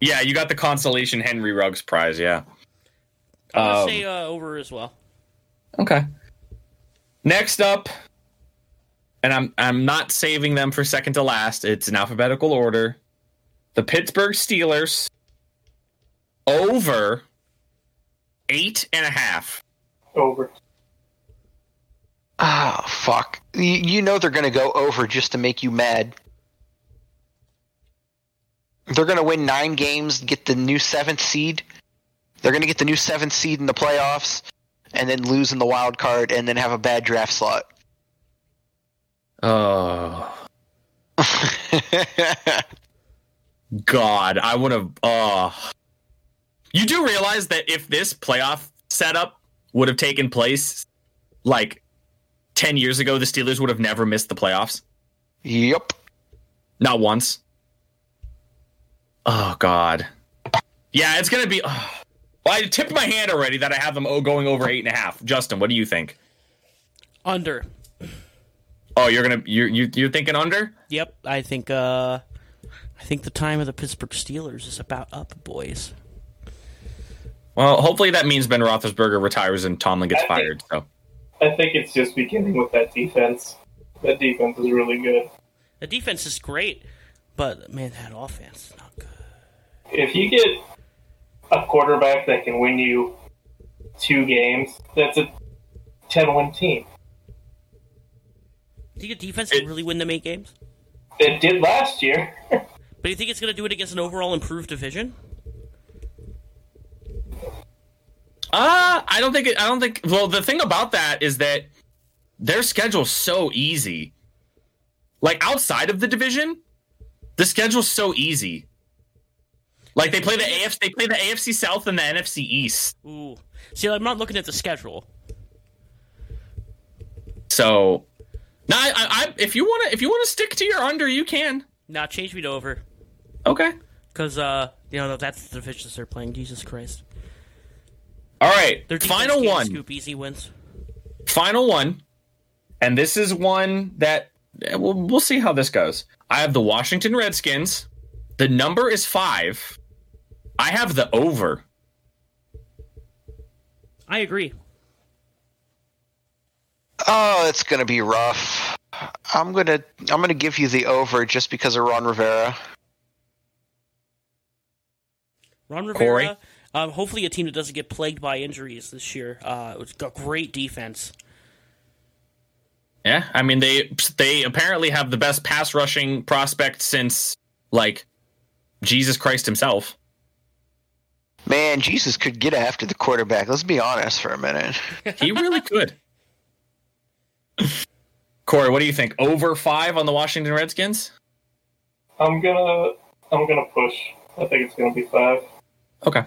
Yeah, you got the consolation Henry Ruggs prize. Yeah. I'm gonna Um, say uh, over as well. Okay. Next up, and I'm I'm not saving them for second to last. It's in alphabetical order. The Pittsburgh Steelers over eight and a half. Over. Oh, fuck. You, you know they're going to go over just to make you mad. They're going to win nine games, get the new seventh seed. They're going to get the new seventh seed in the playoffs, and then lose in the wild card, and then have a bad draft slot. Oh God, I would have. Oh, you do realize that if this playoff setup would have taken place like ten years ago, the Steelers would have never missed the playoffs. yep. Not once. Oh God. Yeah, it's gonna be. oh. Well, I tipped my hand already that I have them oh, going over eight and a half. Justin, what do you think? Under. Oh, you're gonna you you you're thinking under? Yep, I think uh, I think the time of the Pittsburgh Steelers is about up, boys. Well, hopefully that means Ben Roethlisberger retires and Tomlin gets I think- fired. So I think it's just beginning with that defense. That defense is really good. The defense is great, but man, that offense is not good. If you get a quarterback that can win you two games, that's a 10 win team. Do you think the defense It- can really win them eight games? It did last year. But do you think it's going to do it against an overall improved division? Uh, I don't think it, I don't think well the thing about that is that their schedule's so easy. Like outside of the division, the schedule's so easy. Like they play the AFC they play the AFC South and the NFC East. Ooh, see, I'm not looking at the schedule. So now I, I, I if you want to if you want to stick to your under you can. Now change me to over, Okay. because uh, you know that's the divisions they're playing. Jesus Christ, All right. their Final one. scoop easy wins. final one, and this is one that we'll, we'll see how this goes. I have the Washington Redskins. The number is five. I have the over. I agree. Oh, it's going to be rough. I'm going to I'm going to give you the over just because of Ron Rivera. Ron Corey? Rivera. Um, hopefully, a team that doesn't get plagued by injuries this year. Uh, it's got great defense. Yeah, I mean they they apparently have the best pass rushing prospect since like Jesus Christ himself. Man, Jesus could get after the quarterback. Let's be honest for a minute. He really could. Corey, what do you think? Over five on the Washington Redskins? I'm gonna I'm gonna push. I think it's gonna be five. Okay.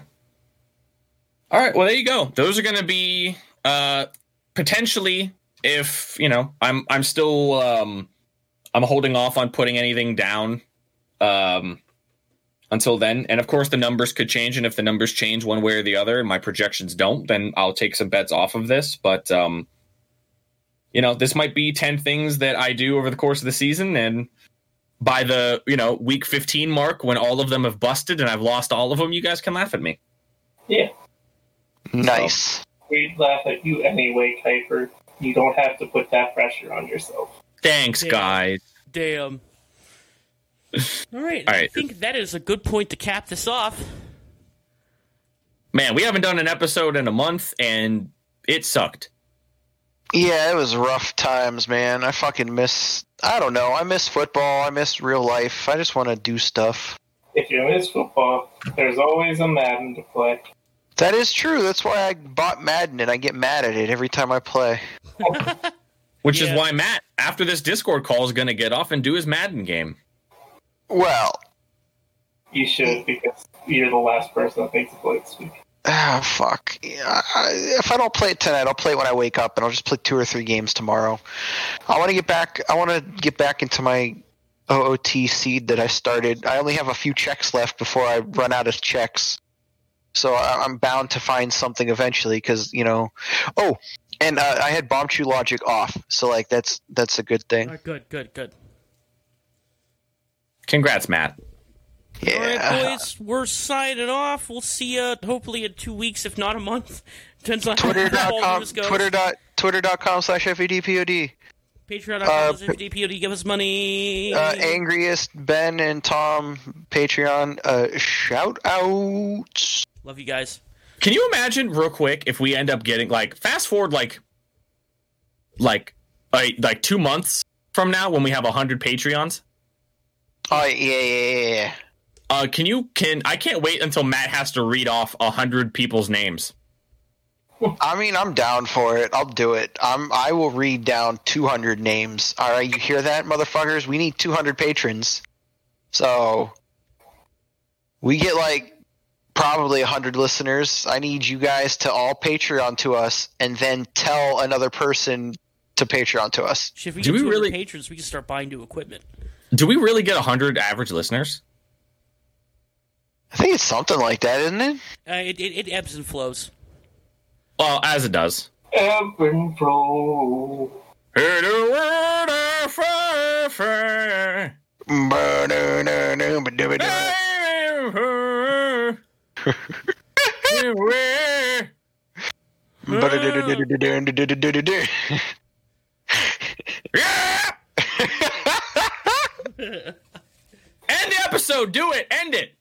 All right. Well, there you go. Those are going to be uh, potentially if you know I'm I'm still um, I'm holding off on putting anything down um, until then. And of course, the numbers could change. And if the numbers change one way or the other, and my projections don't, then I'll take some bets off of this. But um, you know, this might be ten things that I do over the course of the season, and by the you know week 15 mark when all of them have busted and I've lost all of them, you guys can laugh at me. Yeah, Nice. we'd laugh at you anyway, Kuiper. You don't have to put that pressure on yourself. Thanks, Yeah. guys. Damn. All right. All I think that is a good point to cap this off. Man, we haven't done an episode in a month, and it sucked. Yeah, it was rough times, man. I fucking miss. I don't know. I miss football. I miss real life. I just want to do stuff. If you miss football, there's always a Madden to play. That is true. That's why I bought Madden and I get mad at it every time I play. Which Yeah. is why Matt, after this Discord call, is going to get off and do his Madden game. Well, You should because you're the last person that thinks to play this week. ah, fuck. Yeah, I, if I don't play it tonight, I'll play it when I wake up, and I'll just play two or three games tomorrow. I want to get back. I want to get back into my OOT seed that I started. I only have a few checks left before I run out of checks, so I, I'm bound to find something eventually. Because you know, oh, and uh, I had Bombchu Logic off, so like that's that's a good thing. All right, good, good, good. Congrats, Matt. All right, boys, we're signing off. We'll see you hopefully in two weeks, if not a month. Depends on how football Twitter.com, news goes. Twitter dot, Twitter.com slash FEDPOD. Patreon.com uh, slash DPOD. Give us money. Uh, angriest Ben and Tom Patreon. Uh, shout outs. Love you guys. Can you imagine, real quick, if we end up getting like fast forward like like like, like two months from now when we have hundred Patreons? Oh yeah, yeah, yeah, yeah. Uh, can you can I can't wait until Matt has to read off a hundred people's names. I mean, I'm down for it. I'll do it. I'm. I will read down 200 names. All right, you hear that, motherfuckers? We need 200 patrons. So we get like probably 100 listeners. I need you guys to all Patreon to us, and then tell another person to Patreon to us. Shit, If we Do get we 200 really- patrons, we can start buying new equipment. Do we really get hundred average listeners? I think it's something like that, isn't it? Uh, it, it, it ebbs and flows. Well, as it does. Ebb and flow. Hey, the world of fire, fire. Yeah! End the episode. Do it. End it.